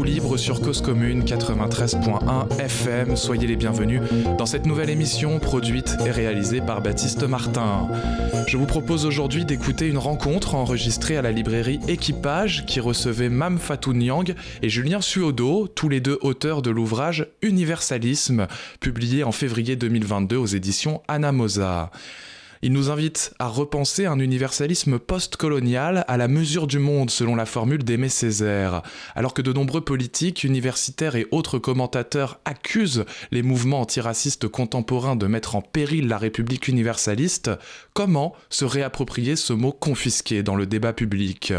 libre sur Cause Commune 93.1 FM. Soyez les bienvenus dans cette nouvelle émission produite et réalisée par Baptiste Martin. Je vous propose aujourd'hui d'écouter une rencontre enregistrée à la librairie Équipage qui recevait Mam Fatou Nyang et Julien Suodo, tous les deux auteurs de l'ouvrage Universalisme, publié en février 2022 aux éditions Anamosa. Il nous invite à repenser un universalisme post-colonial à la mesure du monde, selon la formule d'Aimé Césaire. Alors que de nombreux politiques, universitaires et autres commentateurs accusent les mouvements antiracistes contemporains de mettre en péril la République universaliste, comment se réapproprier ce mot confisqué dans le débat public?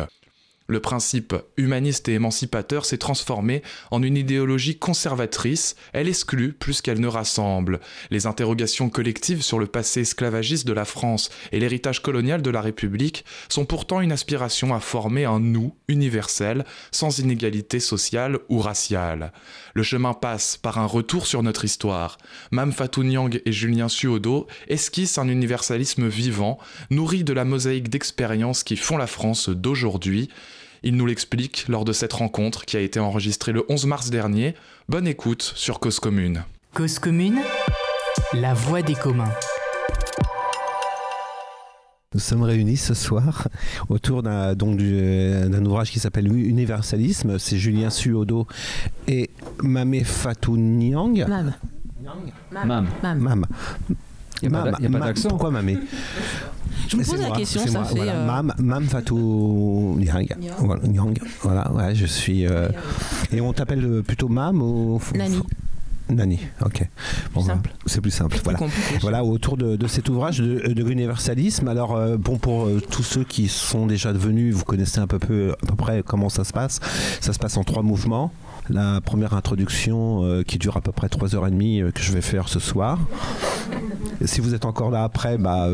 Le principe humaniste et émancipateur s'est transformé en une idéologie conservatrice, elle exclut plus qu'elle ne rassemble. Les interrogations collectives sur le passé esclavagiste de la France et l'héritage colonial de la République sont pourtant une aspiration à former un nous universel, sans inégalité sociale ou raciale. Le chemin passe par un retour sur notre histoire. Mam Fatou Nyang et Julien Suodo esquissent un universalisme vivant, nourri de la mosaïque d'expériences qui font la France d'aujourd'hui, il nous l'explique lors de cette rencontre qui a été enregistrée le 11 mars dernier. Bonne écoute sur Cause Commune. Cause Commune, la voix des communs. Nous sommes réunis ce soir autour d'un ouvrage qui s'appelle Universalisme. C'est Julien Suodo et Mamé Fatou Nyang. Mam. Mam. Mam. Il n'y a pas d'accent. Pourquoi Mamé? Je me pose la question, ça fait. Voilà. Euh... Mam, Mam Fatou Nyang. Voilà, Nyang. voilà, ouais, je suis. Euh... Et on t'appelle euh, plutôt Mam ou. Nani. Nani, ok. Bon, c'est plus simple. Voilà. voilà, autour de, de, cet ouvrage de, de l'universalisme. Alors, euh, bon, pour euh, tous ceux qui sont déjà devenus, vous connaissez un peu, peu, à peu près comment ça se passe. Ça se passe en trois mouvements. La première introduction euh, qui dure à peu près 3h30 que je vais faire ce soir. Si vous êtes encore là après, bah,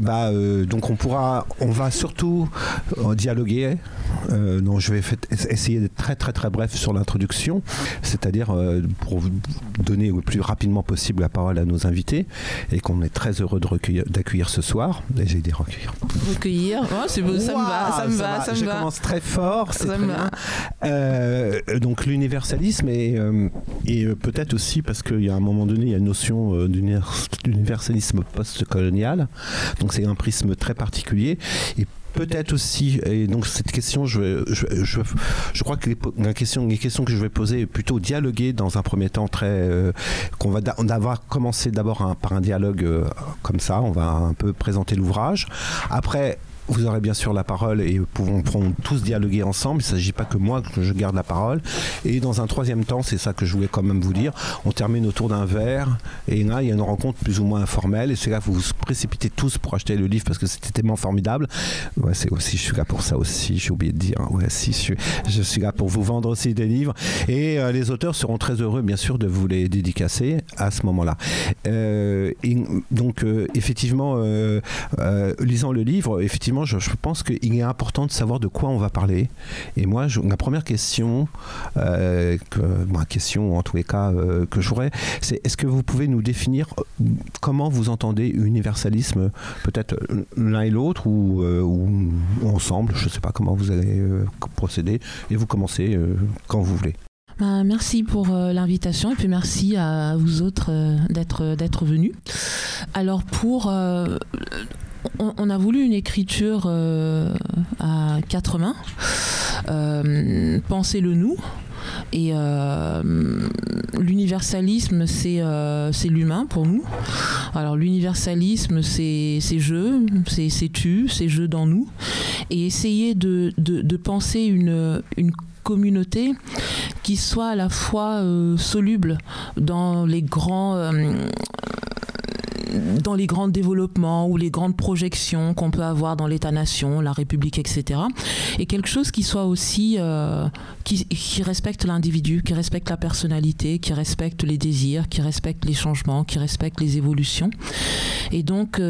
bah donc on pourra, on va surtout dialoguer. donc je vais essayer d'être très très très bref sur l'introduction, c'est-à-dire pour donner le plus rapidement possible la parole à nos invités et qu'on est très heureux d'accueillir ce soir. Et j'ai dit recueillir. Recueillir, oh, c'est beau, ça, me va, ça me va, ça me Je commence très fort, c'est très bien. Euh, donc l'universalisme et, euh, et peut-être aussi parce qu'il y a un moment donné, il y a une notion euh, d'universalisme post-colonial. Donc c'est un prisme très particulier. Et peut-être aussi, et donc cette question, je, je, je, crois que les, la question, questions que je vais poser est plutôt dialoguer dans un premier temps très, euh, qu'on va on va commencer d'abord par un dialogue euh, comme ça, on va un peu présenter l'ouvrage. Après, vous aurez bien sûr la parole et pouvons, pourrons tous dialoguer ensemble. Il ne s'agit pas que moi que je garde la parole. Et dans un troisième temps, c'est ça que je voulais quand même vous dire, on termine autour d'un verre et là, il y a une rencontre plus ou moins informelle et c'est là que vous vous précipitez tous pour acheter le livre parce que c'était tellement formidable. Ouais, c'est aussi, je suis là pour ça aussi, j'ai oublié de dire. Ouais, si, je suis, là pour vous vendre aussi des livres. Et euh, les auteurs seront très heureux, bien sûr, de vous les dédicacer à ce moment-là. Euh, donc, euh, effectivement, lisant le livre, effectivement, je, pense qu'il est important de savoir de quoi on va parler. Et moi, je, ma première question, euh, que, ma question en tous les cas euh, que j'aurais, c'est est-ce que vous pouvez nous définir comment vous entendez universalisme, peut-être l'un et l'autre ou, euh, ensemble, je ne sais pas comment vous allez procéder, et vous commencez quand vous voulez. Bah, merci pour euh, l'invitation et puis merci à vous autres euh, d'être d'être venus. Alors pour euh, on, a voulu une écriture à quatre mains. Pensez-le nous. Et euh, l'universalisme, c'est euh, l'humain pour nous. Alors l'universalisme, c'est je, c'est tu, c'est je dans nous. Et essayer de, penser une, communauté qui soit à la fois euh, soluble dans les grands euh, dans les grands développements ou les grandes projections qu'on peut avoir dans l'État-nation, la République, etc. Et quelque chose qui soit aussi euh, qui, qui, respecte l'individu, qui respecte la personnalité, qui respecte les désirs, qui respecte les changements, qui respecte les évolutions. Et donc,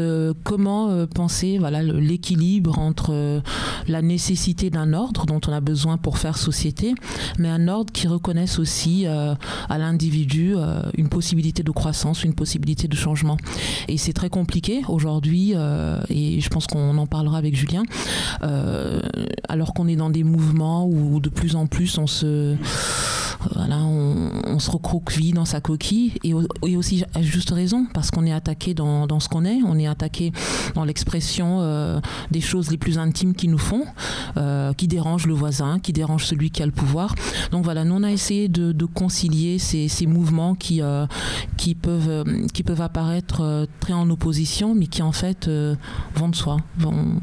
comment penser voilà, l'équilibre entre la nécessité d'un ordre dont on a besoin pour faire société, mais un ordre qui reconnaisse aussi à l'individu une possibilité de croissance, une possibilité de changement. Et c'est très compliqué aujourd'hui, et je pense qu'on en parlera avec Julien, alors qu'on est dans des mouvements où de plus en plus on se voilà, on, se recroqueville dans sa coquille et, aussi à juste raison parce qu'on est attaqué dans, dans ce qu'on est, on est attaqué dans l'expression euh, des choses les plus intimes qui nous font, euh, qui dérangent le voisin, qui dérangent celui qui a le pouvoir. Donc voilà, nous on a essayé de, concilier ces, ces, mouvements qui, euh, qui, peuvent, qui peuvent apparaître très en opposition mais qui en fait vont de soi, vont,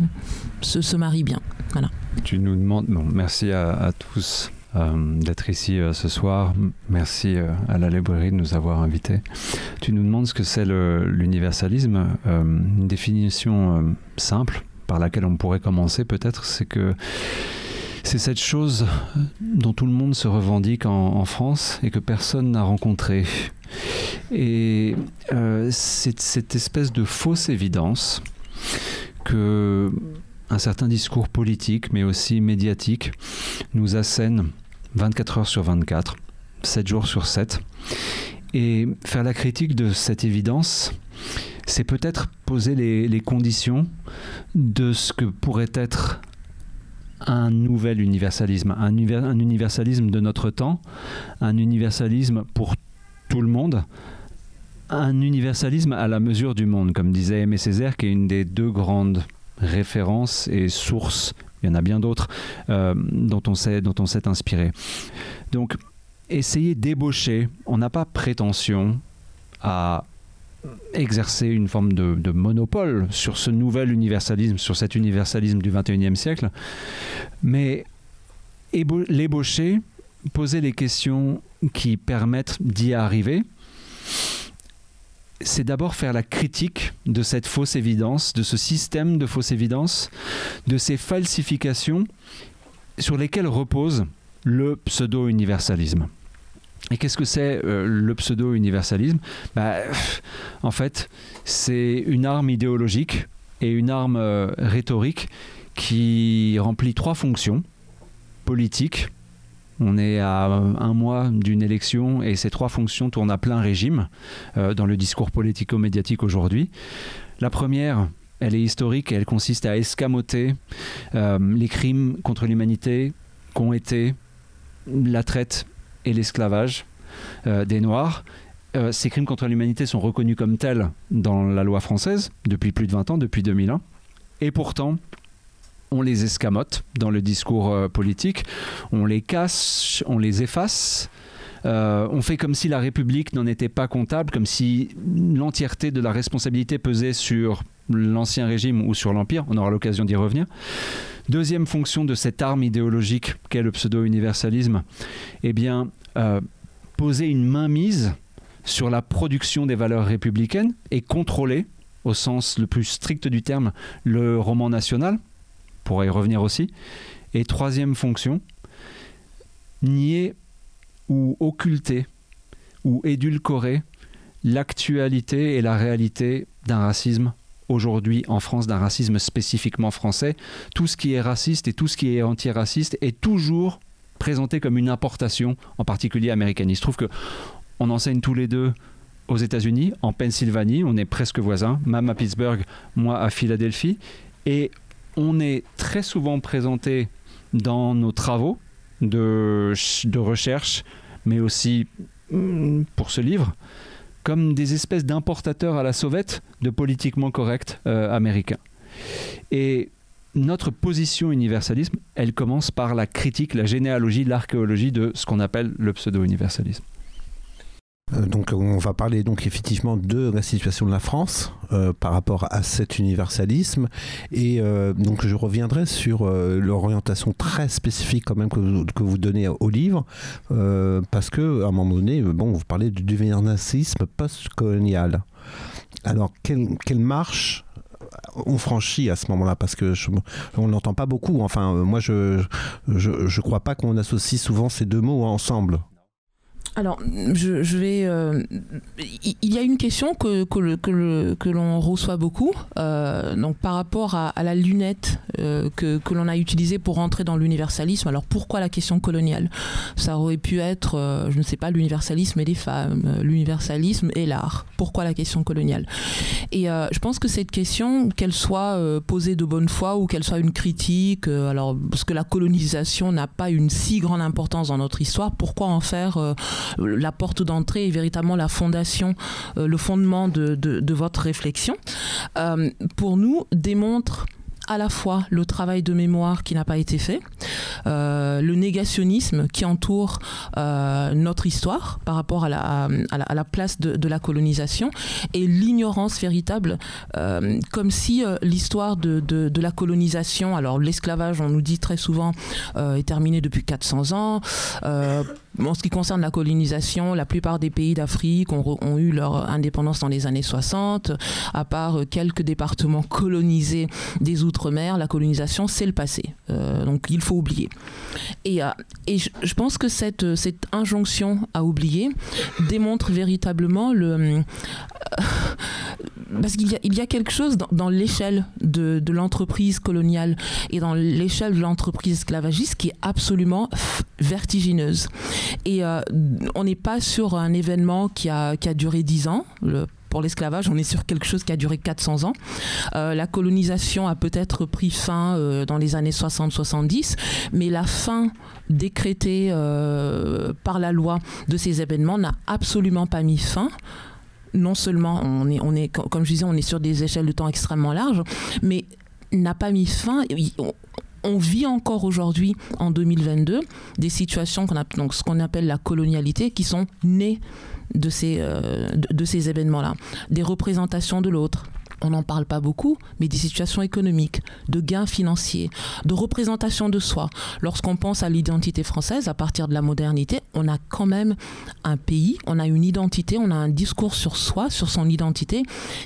se, marient bien. Voilà. Tu nous demandes, bon, merci à, tous euh, d'être ici euh, ce soir. Merci euh, à la librairie de nous avoir invités. Tu nous demandes ce que c'est l'universalisme. une définition simple par laquelle on pourrait commencer peut-être, c'est que c'est cette chose dont tout le monde se revendique en, France et que personne n'a rencontré. Et c'est cette espèce de fausse évidence que un certain discours politique, mais aussi médiatique, nous assène 24 heures sur 24, 7 jours sur 7. Et faire la critique de cette évidence, c'est peut-être poser les, conditions de ce que pourrait être un nouvel universalisme, un, un, universalisme de notre temps, un universalisme pour tout le monde, un universalisme à la mesure du monde, comme disait Aimé Césaire, qui est une des deux grandes références et sources il y en a bien d'autres euh, dont on s'est dont on s'est inspiré. Donc, essayer d'ébaucher. On n'a pas prétention à exercer une forme de, monopole sur ce nouvel universalisme, sur cet universalisme du 21e siècle, mais l'ébaucher, poser les questions qui permettent d'y arriver, c'est d'abord faire la critique de cette fausse évidence, de ce système de fausse évidence, de ces falsifications sur lesquelles repose le pseudo-universalisme. Et qu'est-ce que c'est euh, le pseudo-universalisme? Bah, En fait, c'est une arme idéologique et une arme euh, rhétorique qui remplit trois fonctions politiques, on est à un mois d'une élection et ces trois fonctions tournent à plein régime euh, dans le discours politico-médiatique aujourd'hui. La première, elle est historique et elle consiste à escamoter euh, les crimes contre l'humanité qu'ont été la traite et l'esclavage euh, des Noirs. ces crimes contre l'humanité sont reconnus comme tels dans la loi française depuis plus de 20 ans, depuis 2001. Et pourtant, on les escamote dans le discours euh, politique, on les casse, on les efface. Euh, on fait comme si la République n'en était pas comptable, comme si l'entièreté de la responsabilité pesait sur l'ancien régime ou sur l'Empire. On aura l'occasion d'y revenir. Deuxième fonction de cette arme idéologique qu'est le pseudo-universalisme, eh bien, euh, poser une mainmise sur la production des valeurs républicaines et contrôler, au sens le plus strict du terme, le roman national, pourra y revenir aussi. Et troisième fonction, nier ou occulter ou édulcorer l'actualité et la réalité d'un racisme aujourd'hui en France, d'un racisme spécifiquement français. Tout ce qui est raciste et tout ce qui est antiraciste est toujours présenté comme une importation, en particulier américaine. Il se trouve que on enseigne tous les deux aux États-Unis, en Pennsylvanie, on est presque voisins, même à Pittsburgh, moi à Philadelphie, et on est très souvent présenté dans nos travaux de, recherche, mais aussi mm, pour ce livre, comme des espèces d'importateurs à la sauvette de politiquement correct euh, américains. Et notre position universalisme, elle commence par la critique, la généalogie, l'archéologie de ce qu'on appelle le pseudo-universalisme. Euh, donc on va parler donc effectivement de la situation de la France euh, par rapport à cet universalisme et euh, donc je reviendrai sur l'orientation très spécifique quand même que vous, donnez au livre parce que à un moment donné bon vous parlez du universalisme post-colonial. Alors quelle, marche on franchit à ce moment-là? Parce que on n'entend pas beaucoup. Enfin, moi, je je, je crois pas qu'on associe souvent ces deux mots ensemble. Alors, je, vais. Euh, il y a une question que, que, l'on reçoit beaucoup, euh, donc par rapport à, la lunette euh, que, l'on a utilisée pour rentrer dans l'universalisme. Alors, pourquoi la question coloniale? Ça aurait pu être, je ne sais pas, l'universalisme et les femmes, l'universalisme et l'art. Pourquoi la question coloniale? Et je pense que cette question, qu'elle soit posée de bonne foi ou qu'elle soit une critique, alors, parce que la colonisation n'a pas une si grande importance dans notre histoire, pourquoi en faire la porte d'entrée est véritablement la fondation, euh, le fondement de, votre réflexion, euh, pour nous démontre à la fois le travail de mémoire qui n'a pas été fait, euh, le négationnisme qui entoure euh, notre histoire par rapport à la, à la, place de, la colonisation et l'ignorance véritable, euh, comme si l'histoire de, de, la colonisation, alors l'esclavage, on nous dit très souvent, est terminé depuis 400 ans. En ce qui concerne la colonisation, la plupart des pays d'Afrique ont, eu leur indépendance dans les années 60, à part quelques départements colonisés des outre mer la colonisation, c'est le passé. Euh, donc il faut oublier. Et, euh, je, pense que cette, euh, injonction à oublier démontre véritablement le... parce qu'il y, a quelque chose dans, l'échelle de l'entreprise coloniale et dans l'échelle de l'entreprise esclavagiste qui est absolument vertigineuse. Et on n'est pas sur un événement qui a, qui a duré dix ans. Le pour l'esclavage, on est sur quelque chose qui a duré 400 ans. Euh, la colonisation a peut-être pris fin euh, dans les années 60-70, mais la fin décrétée euh, par la loi de ces événements n'a absolument pas mis fin non seulement on est, on est, comme je disais, on est sur des échelles de temps extrêmement larges, mais n'a pas mis fin. On, vit encore aujourd'hui, en 2022, des situations qu'on donc ce qu'on appelle la colonialité, qui sont nées de ces, euh, de, ces événements-là. Des représentations de l'autre, on n'en parle pas beaucoup, mais des situations économiques, de gains financiers, de représentation de soi. Lorsqu'on pense à l'identité française, à partir de la modernité, on a quand même un pays, on a une identité, on a un discours sur soi, sur son identité,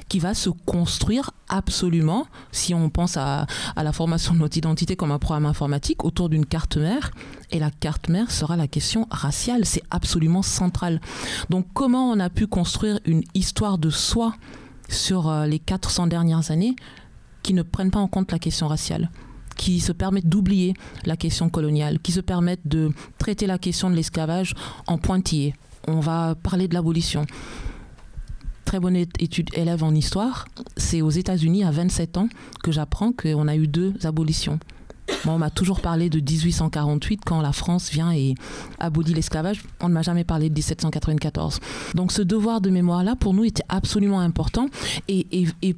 qui va se construire absolument, si on pense à, la formation de notre identité comme un programme informatique, autour d'une carte mère. Et la carte mère sera la question raciale, c'est absolument central. Donc comment on a pu construire une histoire de soi sur euh, les 400 dernières années qui ne prennent pas en compte la question raciale qui se permettent d'oublier la question coloniale, qui se permettent de traiter la question de l'esclavage en pointillé. On va parler de l'abolition. Très bonne étude élève en histoire. C'est aux États-Unis à 27 ans que j'apprends qu'on a eu deux abolitions. Moi, on m'a toujours parlé de 1848 quand la France vient et abolit l'esclavage. On ne m'a jamais parlé de 1794. Donc ce devoir de mémoire-là, pour nous, était absolument important. Et,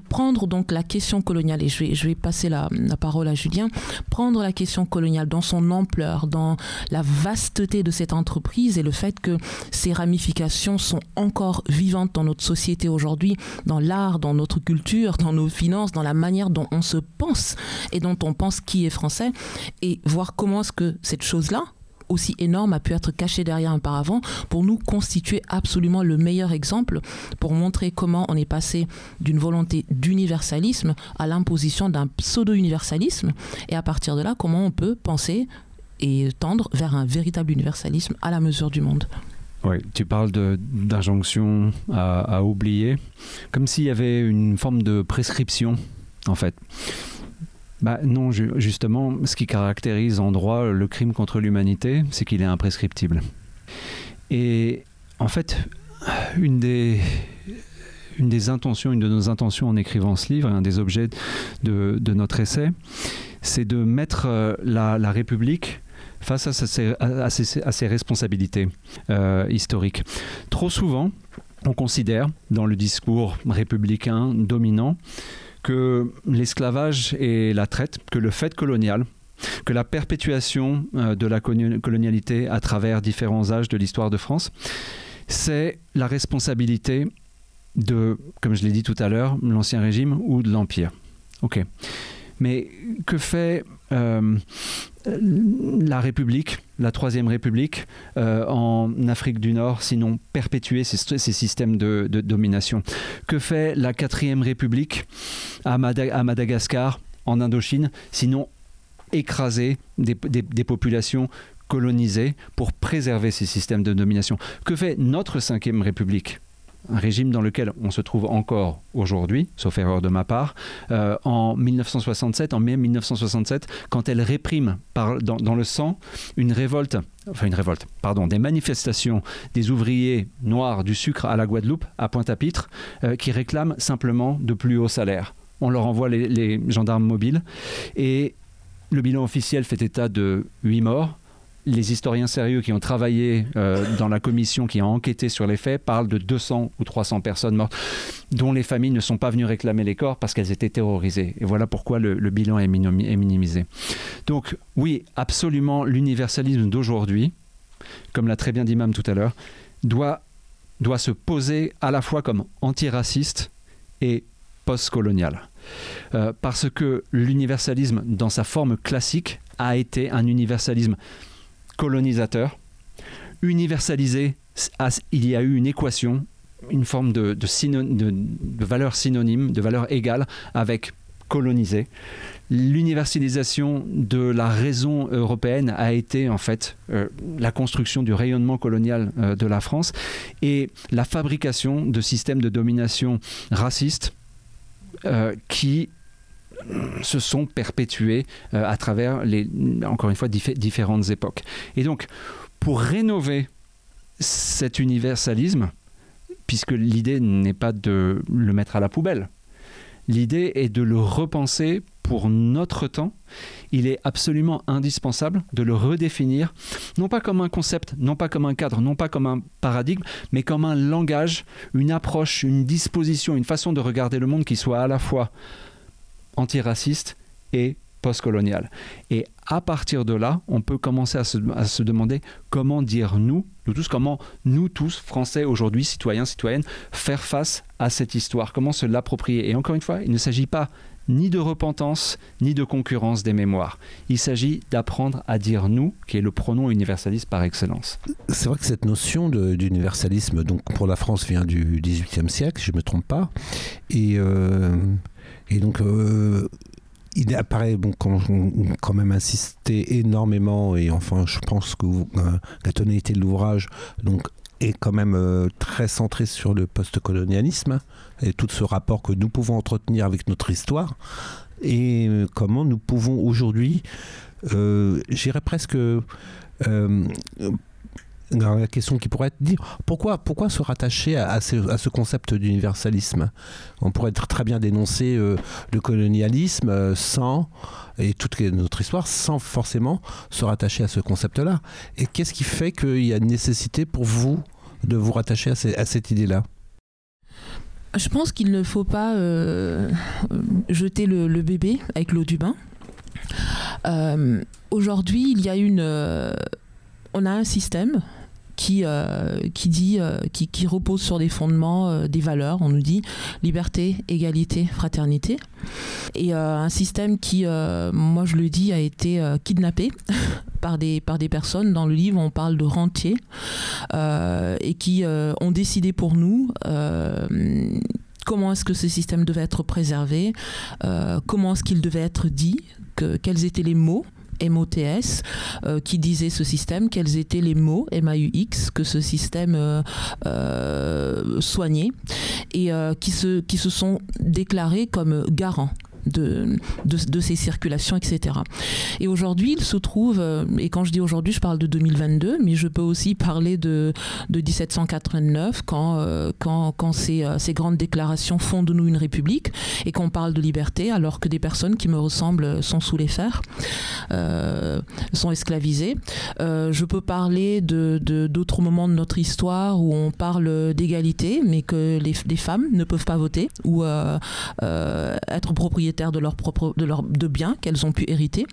prendre donc la question coloniale, et je vais, je vais passer la, la parole à Julien, prendre la question coloniale dans son ampleur, dans la vasteté de cette entreprise et le fait que ses ramifications sont encore vivantes dans notre société aujourd'hui, dans l'art, dans notre culture, dans nos finances, dans la manière dont on se pense et dont on pense qui est français et voir comment est-ce que cette chose-là, aussi énorme a pu être cachée derrière un paravent pour nous constituer absolument le meilleur exemple pour montrer comment on est passé d'une volonté d'universalisme à l'imposition d'un pseudo-universalisme et à partir de là comment on peut penser et tendre vers un véritable universalisme à la mesure du monde. Oui, tu parles d'injonction à, à oublier, comme s'il y avait une forme de prescription en fait. Bah non, justement, ce qui caractérise en droit le crime contre l'humanité, c'est qu'il est imprescriptible. Et en fait, une des, intentions, une de nos intentions en écrivant ce livre, un des objets de, notre essai, c'est de mettre euh, la, République face à ses responsabilités euh, historiques. Trop souvent, on considère, dans le discours républicain dominant, que l'esclavage et la traite, que le fait colonial, que la perpétuation euh, de la colonialité à travers différents âges de l'histoire de France, c'est la responsabilité de, comme je l'ai dit tout à l'heure, l'Ancien Régime ou de l'Empire. Ok. Mais que fait euh, la République, la Troisième République, euh, en Afrique du Nord, sinon perpétuer ces, systèmes de, domination Que fait la Quatrième République à, Madagascar, en Indochine, sinon écraser des, populations colonisés pour préserver ces systèmes de domination? Que fait notre cinquième République? Un régime dans lequel on se trouve encore aujourd'hui, sauf erreur de ma part, euh, en 1967, en mai 1967, quand elle réprime dans, le sang une révolte, enfin une révolte, pardon, des manifestations des ouvriers noirs du sucre à la Guadeloupe, à Pointe-à-Pitre, euh, qui réclament simplement de plus hauts salaires. On leur envoie les, les gendarmes mobiles et le bilan officiel fait état de 8 morts, les historiens sérieux qui ont travaillé euh, dans la commission qui a enquêté sur les faits parlent de 200 ou 300 personnes mortes dont les familles ne sont pas venues réclamer les corps parce qu'elles étaient terrorisées. Et voilà pourquoi le, bilan est, minimisé. Donc oui, absolument, l'universalisme d'aujourd'hui, comme l'a très bien dit Mam tout à l'heure, doit, doit se poser à la fois comme antiraciste et postcolonial. Euh, parce que l'universalisme, dans sa forme classique, a été un universalisme colonisateur, universalisé, il y a eu une équation, une forme de, valeur synonyme, de valeur égale avec colonisé. L'universalisation de la raison européenne a été en fait euh, la construction du rayonnement colonial euh, de la France et la fabrication de systèmes de domination raciste euh, qui se sont perpétués euh, à travers, les, encore une fois, différentes époques. Et donc, pour rénover cet universalisme, puisque l'idée n'est pas de le mettre à la poubelle, l'idée est de le repenser pour notre temps, il est absolument indispensable de le redéfinir, non pas comme un concept, non pas comme un cadre, non pas comme un paradigme, mais comme un langage, une approche, une disposition, une façon de regarder le monde qui soit à la fois antiraciste et postcolonial. Et à partir de là, on peut commencer à se, demander comment dire nous, nous tous, comment nous tous, Français aujourd'hui, citoyens, citoyennes, faire face à cette histoire, comment se l'approprier. Et encore une fois, il ne s'agit pas ni de repentance, ni de concurrence des mémoires. Il s'agit d'apprendre à dire nous, qui est le pronom universaliste par excellence. C'est vrai que cette notion d'universalisme, donc pour la France, vient du XVIIIe siècle, je ne me trompe pas. Et euh, et donc, euh, il apparaît bon, quand, quand, même insisté énormément, et enfin, je pense que euh, la tonalité de l'ouvrage donc, est quand même euh, très centrée sur le postcolonialisme et tout ce rapport que nous pouvons entretenir avec notre histoire et comment nous pouvons aujourd'hui, j'irais presque la question qui pourrait être pourquoi, pourquoi se rattacher à, ce, concept d'universalisme? On pourrait très bien dénoncer euh, le colonialisme euh, sans, et toute notre histoire, sans forcément se rattacher à ce concept-là. Et qu'est-ce qui fait qu'il y a une nécessité pour vous de vous rattacher à, cette idée-là? Je pense qu'il ne faut pas euh, jeter le, bébé avec l'eau du bain. Aujourd'hui, il y a une, on a un système qui, euh, qui, dit, euh, qui, qui, repose sur des fondements, euh, des valeurs. On nous dit liberté, égalité, fraternité. Et un système qui, moi je le dis, a été kidnappé par des, par des personnes. Dans le livre, on parle de rentiers et qui ont décidé pour nous comment est-ce que ce système devait être préservé, comment est-ce qu'il devait être dit, que, quels étaient les mots MOTS, euh, qui disait ce système, quels étaient les mots MAUX que ce système euh, euh, soignait et qui, se, qui se sont déclarés comme garants de, de, ces circulations, etc. Et aujourd'hui, il se trouve, euh, et quand je dis aujourd'hui, je parle de 2022, mais je peux aussi parler de, de 1789, quand, euh, quand, quand ces, euh, ces, grandes déclarations font de nous une république, et qu'on parle de liberté, alors que des personnes qui me ressemblent sont sous les fers, sont esclavisées. je peux parler de, d'autres moments de notre histoire où on parle d'égalité, mais que les, les, femmes ne peuvent pas voter, ou être propriétaires de leur propre de de biens qu'elles ont pu hériter.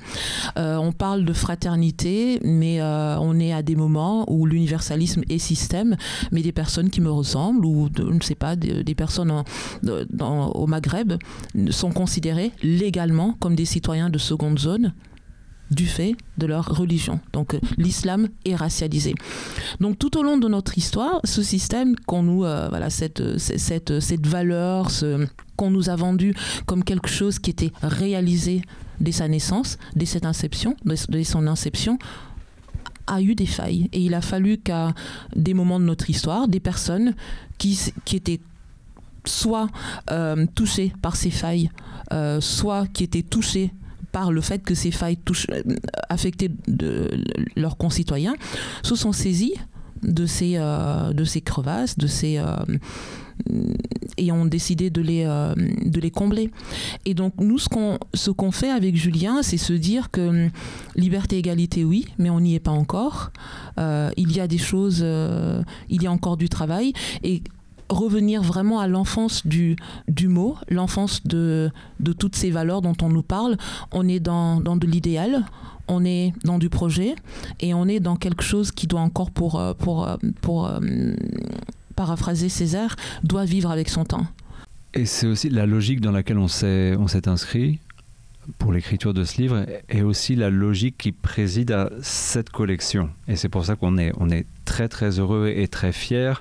Euh, on parle de fraternité, mais euh, on est à des moments où l'universalisme est système, mais des personnes qui me ressemblent ou je ne sais pas des, personnes au Maghreb sont considérées légalement comme des citoyens de seconde zone du fait de leur religion. Donc euh, l'islam est racialisé. Donc tout au long de notre histoire, ce système qu'on nous, voilà, cette, cette, cette valeur, qu'on nous a vendu comme quelque chose qui était réalisé dès sa naissance, dès cette inception, dès son inception, a eu des failles. Et il a fallu qu'à des moments de notre histoire, des personnes qui, qui étaient soit euh, touchées par ces failles, euh, soit qui étaient touchées par le fait que ces failles touchent, euh, de, leurs concitoyens, se sont saisies de ces, de ces crevasses, de ces et ont décidé de les, de les combler. Et donc nous, ce qu'on ce qu'on fait avec Julien, c'est se dire que hum, liberté, égalité, oui, mais on n'y est pas encore. il y a des choses, il y a encore du travail. Et revenir vraiment à l'enfance du, du mot, l'enfance de, de toutes ces valeurs dont on nous parle. On est dans, dans de l'idéal, on est dans du projet et on est dans quelque chose qui doit encore, pour, euh, pour, euh, pour, euh, paraphraser Césaire, doit vivre avec son temps. Et c'est aussi la logique dans laquelle on s'est, on s'est inscrit pour l'écriture de ce livre et aussi la logique qui préside à cette collection. Et c'est pour ça qu'on est, on est très très heureux et très fiers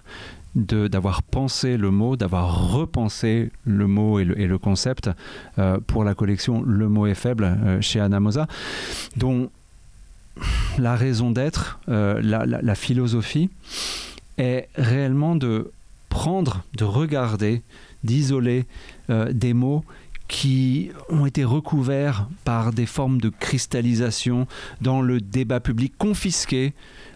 d'avoir pensé le mot, d'avoir repensé le mot et le, concept euh, pour la collection Le mot est faible euh, chez Anamosa, dont la raison d'être, euh, la, philosophie est réellement de prendre, de regarder, d'isoler des mots qui ont été recouverts par des formes de cristallisation dans le débat public, confisqués,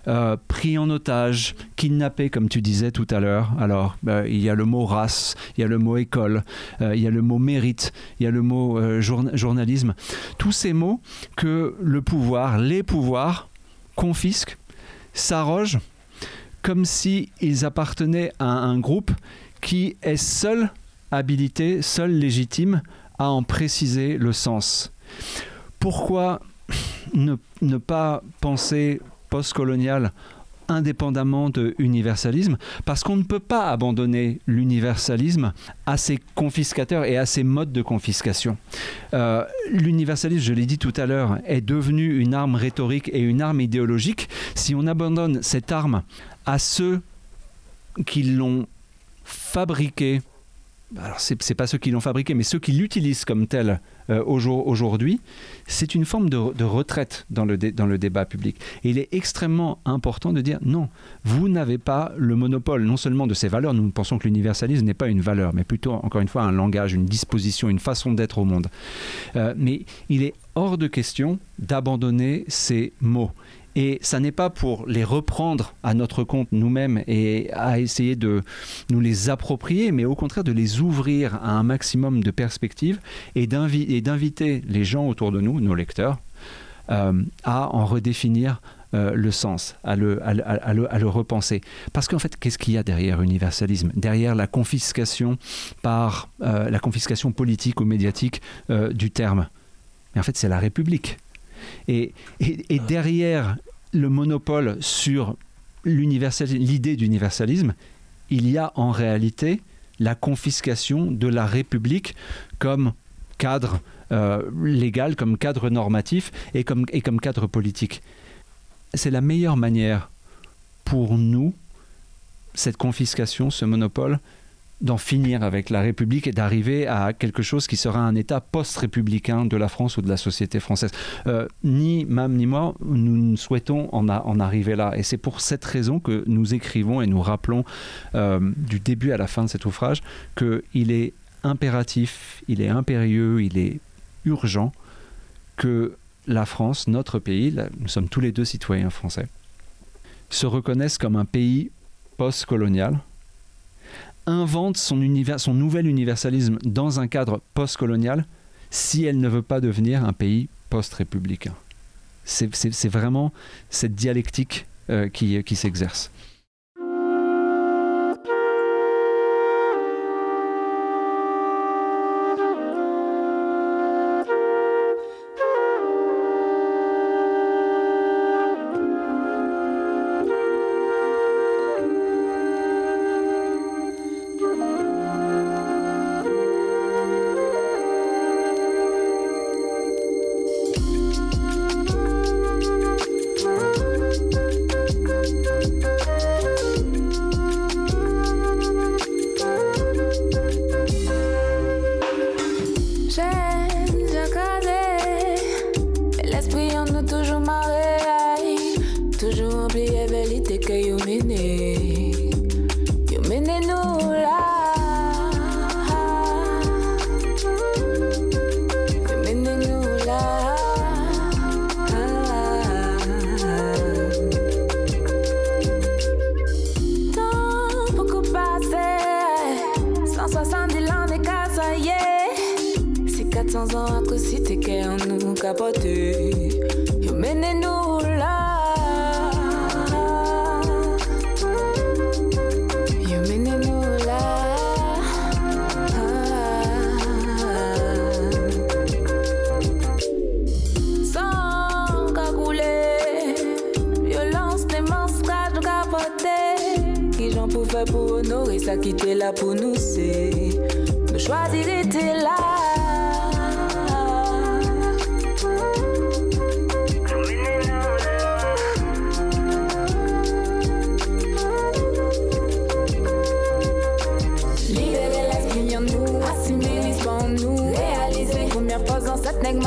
euh, pris en otage, kidnappés, comme tu disais tout à l'heure. Alors, euh, il y a le mot race, il y a le mot école, euh, il y a le mot mérite, il y a le mot journalisme. Tous ces mots que le pouvoir, les pouvoirs, confisquent, s'arrogent, comme s'ils appartenaient à un groupe qui est seul habilité, seul légitime à en préciser le sens. Pourquoi ne, pas penser postcolonial indépendamment de l'universalisme, parce qu'on ne peut pas abandonner l'universalisme à ses confiscateurs et à ses modes de confiscation. Euh, l'universalisme, je l'ai dit tout à l'heure, est devenu une arme rhétorique et une arme idéologique. Si on abandonne cette arme à ceux qui l'ont fabriquée, alors c'est, n'est pas ceux qui l'ont fabriqué, mais ceux qui l'utilisent comme tel euh, aujourd'hui, c'est une forme de, retraite dans le, dans le débat public. Et il est extrêmement important de dire non, vous n'avez pas le monopole non seulement de ces valeurs, nous pensons que l'universalisme n'est pas une valeur, mais plutôt, encore une fois, un langage, une disposition, une façon d'être au monde. Euh, mais il est hors de question d'abandonner ces mots. Et ça n'est pas pour les reprendre à notre compte nous-mêmes et à essayer de nous les approprier, mais au contraire de les ouvrir à un maximum de perspectives et d'inviter les gens autour de nous, nos lecteurs, euh, à en redéfinir euh, le sens, à le, repenser. Parce qu'en fait, qu'est-ce qu'il y a derrière l'universalisme? Derrière la confiscation par euh, la confiscation politique ou médiatique du terme. Mais en fait, c'est la République. Et, derrière le monopole sur l'idée d'universalisme, il y a en réalité la confiscation de la République comme cadre euh, légal, comme cadre normatif et comme, et comme cadre politique. C'est la meilleure manière pour nous, cette confiscation, ce monopole, d'en finir avec la République et d'arriver à quelque chose qui sera un État post-républicain de la France ou de la société française. Euh, ni Mam ni moi, nous souhaitons en, en arriver là. Et c'est pour cette raison que nous écrivons et nous rappelons euh, du début à la fin de cet ouvrage qu'il est impératif, il est impérieux, il est urgent que la France, notre pays, nous sommes tous les deux citoyens français, se reconnaissent comme un pays post-colonial, invente son, nouvel universalisme dans un cadre post-colonial si elle ne veut pas devenir un pays post-républicain. C'est vraiment cette dialectique euh, qui, qui s'exerce. Honore sa ki te la pou nou se Nou choisir ete la Libérer l'esprit en nous, assumer en nous, réaliser première fois dans cette nègre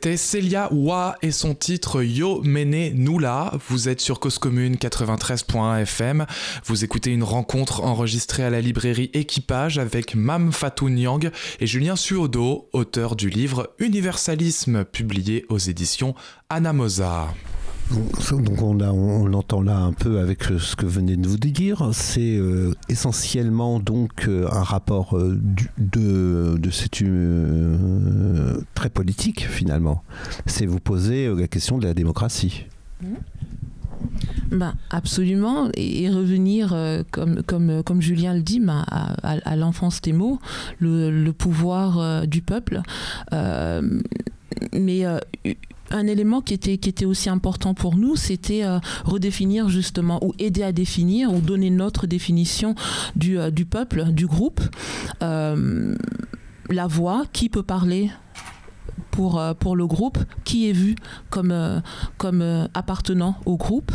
C'était Celia Wa et son titre Yo Mene Nula. Vous êtes sur Cause Commune 93.1 FM. Vous écoutez une rencontre enregistrée à la librairie Équipage avec Mam Fatou Nyang et Julien Suodo, auteur du livre Universalisme, publié aux éditions Anamosa. Donc on, a- on l'entend là un peu avec euh, ce que venez de vous dire. C'est euh, essentiellement donc euh, un rapport de, de cette très politique finalement. C'est vous poser la question de la démocratie. Ben, absolument, et, revenir, comme, comme, comme Julien le dit, à, l'enfance des mots, le, pouvoir du peuple. Mais un élément qui était, aussi important pour nous, c'était euh, redéfinir justement, ou aider à définir, ou donner notre définition du, euh, peuple, du groupe. Euh, la voix, qui peut parler pour, le groupe, qui est vu comme, appartenant au groupe.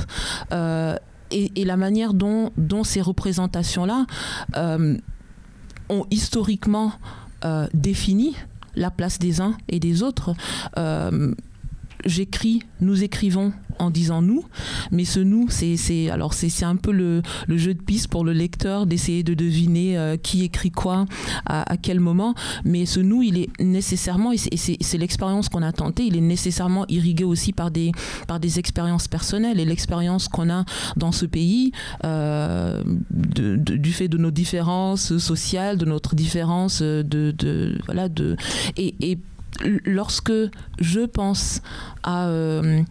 Et, la manière dont, dont ces représentations-là ont historiquement défini la place des uns et des autres j'écris, nous écrivons en disant nous, mais ce nous, c'est alors c'est un peu le, le, jeu de piste pour le lecteur d'essayer de deviner euh, qui écrit quoi à, quel moment, mais ce nous, il est nécessairement, et c'est l'expérience qu'on a tentée, il est nécessairement irrigué aussi par des, par des expériences personnelles. Et l'expérience qu'on a dans ce pays euh, du fait de nos différences sociales, de notre différence de, de voilà de et, et lorsque je pense à, euh,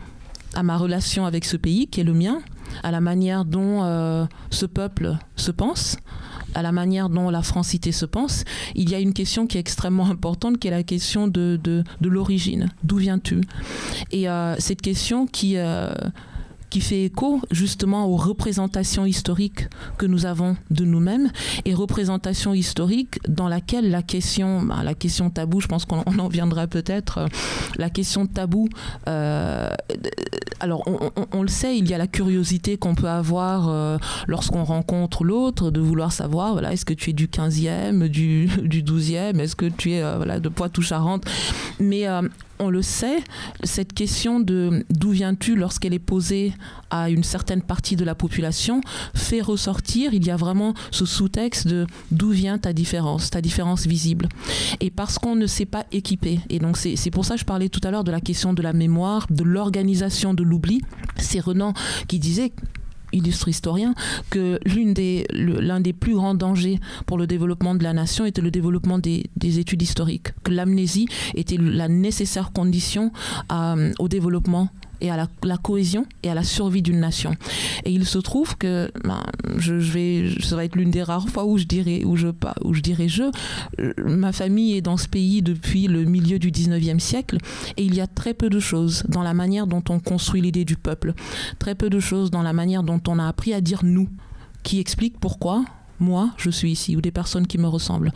à, ma relation avec ce pays qui est le mien, à la manière dont euh, ce peuple se pense, à la manière dont la francité se pense, il y a une question qui est extrêmement importante, qui est la question de, de, l'origine. D'où viens-tu? Et euh, cette question qui qui fait écho justement aux représentations historiques que nous avons de nous-mêmes et représentations historiques dans laquelle la question, bah, la question tabou, je pense qu'on en viendra peut-être, euh, la question tabou, euh, alors on, le sait, il y a la curiosité qu'on peut avoir euh, lorsqu'on rencontre l'autre, de vouloir savoir, voilà, est-ce que tu es du 15e, du, du 12e, est-ce que tu es voilà, de Poitou-Charentes, mais on le sait, cette question de d'où viens-tu lorsqu'elle est posée à une certaine partie de la population fait ressortir, il y a vraiment ce sous-texte de d'où vient ta différence, ta différence visible. Et parce qu'on ne s'est pas équipé, et donc c'est pour ça que je parlais tout à l'heure de la question de la mémoire, de l'organisation de l'oubli, c'est Renan qui disait illustre historien, que l'un des, des plus grands dangers pour le développement de la nation était le développement des, études historiques, que l'amnésie était la nécessaire condition euh, au développement et à la, cohésion et à la survie d'une nation. Et il se trouve que ben, je, vais, ça va être l'une des rares fois où je dirais, où je, où je dirais je, euh, ma famille est dans ce pays depuis le milieu du 19e siècle et il y a très peu de choses dans la manière dont on construit l'idée du peuple, très peu de choses dans la manière dont on a appris à dire nous, qui explique pourquoi moi, je suis ici, ou des personnes qui me ressemblent.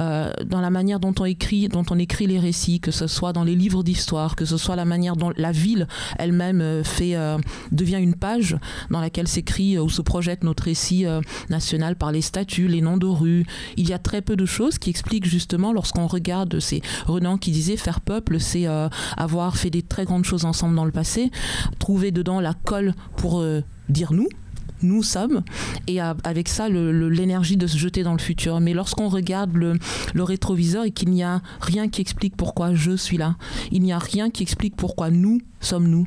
Euh, dans la manière dont on écrit, dont on écrit les récits, que ce soit dans les livres d'histoire, que ce soit la manière dont la ville elle-même euh, fait euh, devient une page dans laquelle s'écrit ou se projette notre récit national par les statuts, les noms de rues. Il y a très peu de choses qui expliquent justement lorsqu'on regarde ces Renan qui disait faire peuple, c'est avoir fait des très grandes choses ensemble dans le passé, trouver dedans la colle pour dire nous nous sommes, et avec ça l'énergie de se jeter dans le futur. Mais lorsqu'on regarde le, rétroviseur et qu'il n'y a rien qui explique pourquoi je suis là, il n'y a rien qui explique pourquoi nous sommes nous,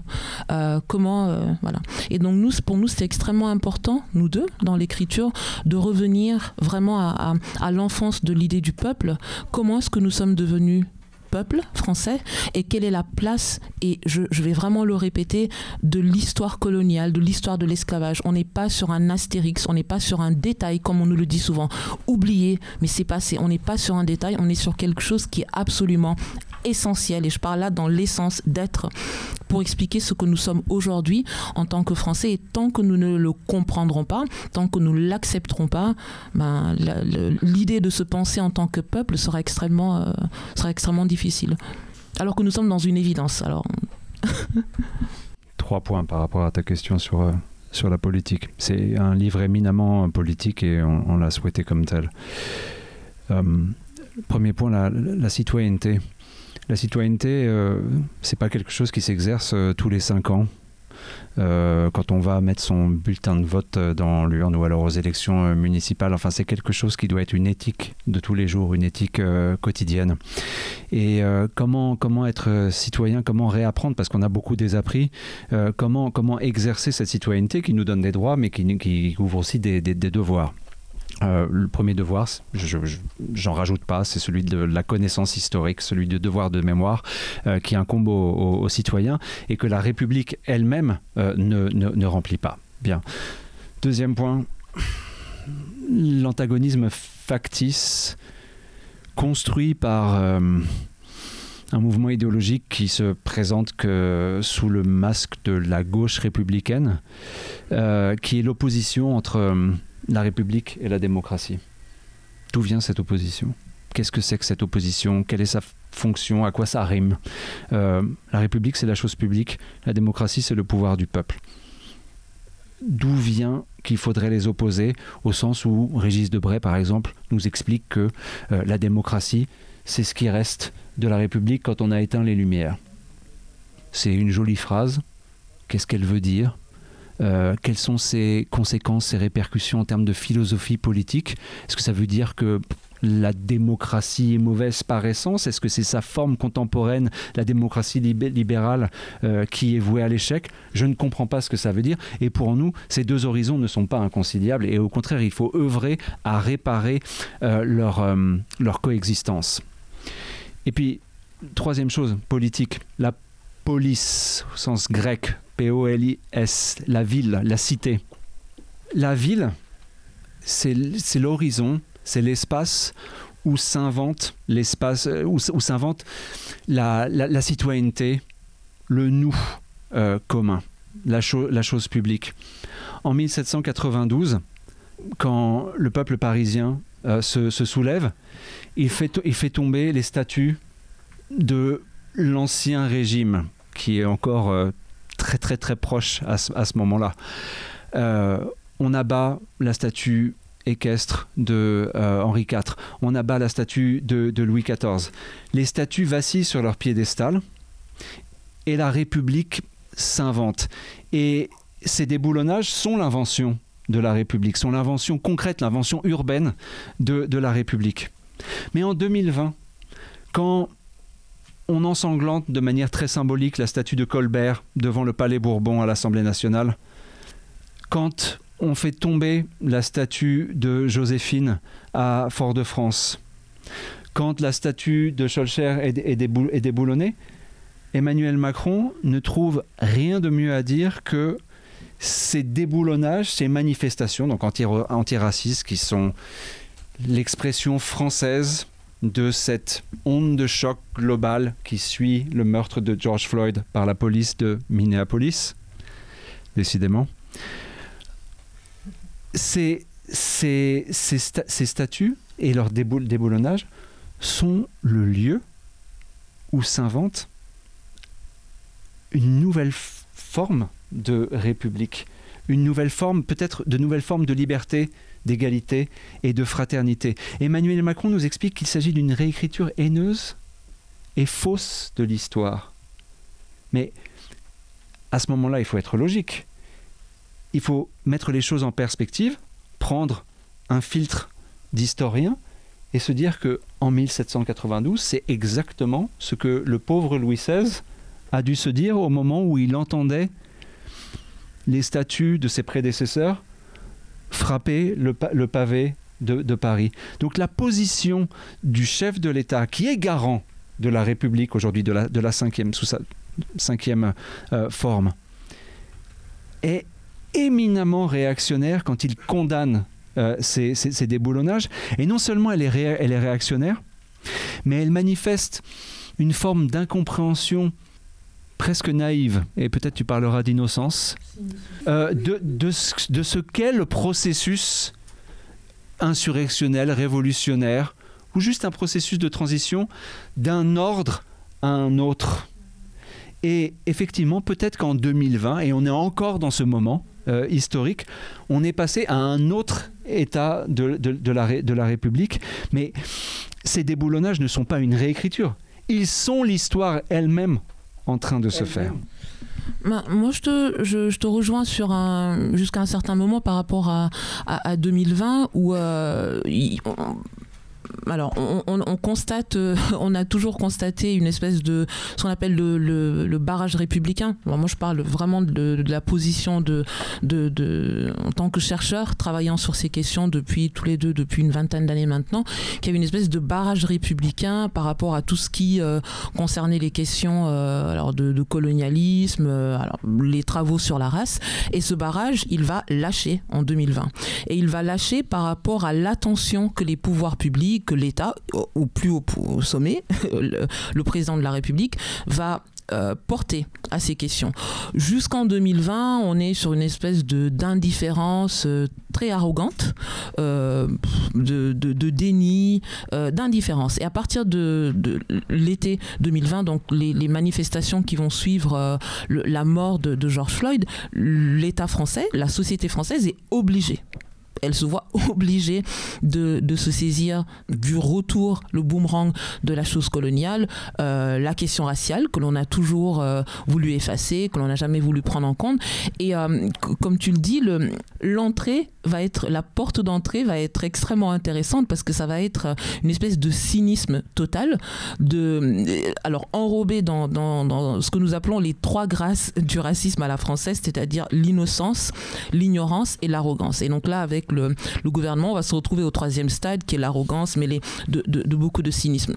euh, comment euh, voilà. Et donc nous, pour nous, c'est extrêmement important, nous deux, dans l'écriture, de revenir vraiment à l'enfance de l'idée du peuple. Comment est-ce que nous sommes devenus peuple français et quelle est la place, et je, vais vraiment le répéter, de l'histoire coloniale, de l'histoire de l'esclavage. On n'est pas sur un astérix, on n'est pas sur un détail comme on nous le dit souvent. Oubliez, mais c'est passé. On n'est pas sur un détail, on est sur quelque chose qui est absolument essentiel, et je parle là dans l'essence d'être, pour expliquer ce que nous sommes aujourd'hui en tant que Français. Et tant que nous ne le comprendrons pas, tant que nous ne l'accepterons pas, ben, l'idée de se penser en tant que peuple sera extrêmement, euh, extrêmement difficile. Alors que nous sommes dans une évidence. Alors... Trois points par rapport à ta question sur, euh, sur la politique. C'est un livre éminemment politique et on, l'a souhaité comme tel. Euh, premier point, la citoyenneté. La citoyenneté, euh, c'est pas quelque chose qui s'exerce euh, tous les cinq ans. Euh, quand on va mettre son bulletin de vote dans l'urne ou alors aux élections municipales. Enfin, c'est quelque chose qui doit être une éthique de tous les jours, une éthique quotidienne. Et comment, comment être citoyen, comment réapprendre, parce qu'on a beaucoup désappris, comment, comment exercer cette citoyenneté qui nous donne des droits, mais qui, qui ouvre aussi des devoirs. Euh, le premier devoir, j'en rajoute pas, c'est celui de la connaissance historique, celui de devoir de mémoire euh, qui incombe aux, citoyens et que la République elle-même euh, ne, ne, remplit pas. Bien. Deuxième point, l'antagonisme factice construit par un mouvement idéologique qui se présente que sous le masque de la gauche républicaine, qui est l'opposition entre la République et la démocratie. D'où vient cette opposition? Qu'est-ce que c'est que cette opposition? Quelle est sa fonction? À quoi ça rime? Euh, La République, c'est la chose publique. La démocratie, c'est le pouvoir du peuple. d'où vient qu'il faudrait les opposer, au sens où Régis Debray, par exemple, nous explique que euh, la démocratie, c'est ce qui reste de la République quand on a éteint les Lumières. C'est une jolie phrase. Qu'est-ce qu'elle veut dire? Euh, quelles sont ses conséquences, ses répercussions en termes de philosophie politique? Est-ce que ça veut dire que la démocratie est mauvaise par essence? Est-ce que c'est sa forme contemporaine, la démocratie libérale, euh, qui est vouée à l'échec? Je ne comprends pas ce que ça veut dire. Et pour nous, ces deux horizons ne sont pas inconciliables. Et au contraire, il faut œuvrer à réparer euh, leur, leur coexistence. Et puis, troisième chose, politique. La police, au sens grec, P-O-L-I-S, la ville, la cité. La ville, c'est l'horizon, c'est l'espace où s'invente l'espace, euh, où, s'invente la, citoyenneté, le nous euh, commun, la, chose publique. En 1792, quand le peuple parisien euh, se, soulève, il fait, il fait tomber les statues de l'ancien régime, qui est encore très très très proche à ce, moment-là. Euh, on abat la statue équestre de euh, Henri IV, on abat la statue de, Louis XIV. Les statues vacillent sur leur piédestal et la République s'invente. Et ces déboulonnages sont l'invention de la République, sont l'invention concrète, l'invention urbaine de, de la République. Mais en 2020, quand on ensanglante de manière très symbolique la statue de Colbert devant le Palais Bourbon à l'Assemblée nationale. Quand on fait tomber la statue de Joséphine à Fort-de-France, quand la statue de Scholcher est, déboulonnée, Emmanuel Macron ne trouve rien de mieux à dire que ces déboulonnages, ces manifestations, donc antiracistes, qui sont l'expression française de cette onde de choc globale qui suit le meurtre de George Floyd par la police de Minneapolis, décidément. Ces, ces, statues et leur déboulonnage sont le lieu où s'invente une nouvelle forme de république, une nouvelle forme, peut-être de nouvelles formes de liberté d'égalité et de fraternité. Emmanuel Macron nous explique qu'il s'agit d'une réécriture haineuse et fausse de l'histoire. Mais à ce moment-là, il faut être logique. Il faut mettre les choses en perspective, prendre un filtre d'historien et se dire que en 1792, c'est exactement ce que le pauvre Louis XVI a dû se dire au moment où il entendait les statuts de ses prédécesseurs frapper le, pavé de, Paris. Donc la position du chef de l'État, qui est garant de la République aujourd'hui, de la, cinquième, sous sa cinquième euh, forme, est éminemment réactionnaire quand il condamne euh, ces, déboulonnages. Et non seulement elle est, elle est réactionnaire, mais elle manifeste une forme d'incompréhension presque naïve, et peut-être tu parleras d'innocence, euh, de, de, ce qu'est le processus insurrectionnel, révolutionnaire, ou juste un processus de transition d'un ordre à un autre. Et effectivement, peut-être qu'en 2020, et on est encore dans ce moment euh, historique, on est passé à un autre état de, de, la, de la République, mais ces déboulonnages ne sont pas une réécriture. Ils sont l'histoire elle-même en train de se faire. Bah, moi, je te, je, te rejoins sur un, jusqu'à un certain moment par rapport à, à, 2020 où euh, alors, on, constate, euh, on a toujours constaté une espèce de ce qu'on appelle le, barrage républicain. moi, je parle vraiment de, la position de, de, en tant que chercheur travaillant sur ces questions depuis tous les deux depuis une vingtaine d'années maintenant, qu'il y avait une espèce de barrage républicain par rapport à tout ce qui euh, concernait les questions euh, alors de, colonialisme, alors les travaux sur la race. Et ce barrage, il va lâcher en 2020. Et il va lâcher par rapport à l'attention que les pouvoirs publics l'État, au plus haut sommet, le, président de la République, va euh, porté à ces questions. Jusqu'en 2020, on est sur une espèce d'indifférence euh, très arrogante, euh, de, déni, d'indifférence. Et à partir de, l'été 2020, donc les, manifestations qui vont suivre la mort de George Floyd, l'État français, la société française est obligée elle se voit obligée de, de, se saisir du retour, le boomerang de la chose coloniale, euh, la question raciale que l'on a toujours euh, voulu effacer, que l'on n'a jamais voulu prendre en compte. Et euh, comme tu le dis, l'entrée va être, la porte d'entrée va être extrêmement intéressante parce que ça va être une espèce de cynisme total, de, alors enrobé dans, dans, dans ce que nous appelons les trois grâces du racisme à la française, c'est-à-dire l'innocence, l'ignorance et l'arrogance. Et donc là, avec le, le, gouvernement, va se retrouver au troisième stade qui est l'arrogance mêlée de beaucoup de cynisme.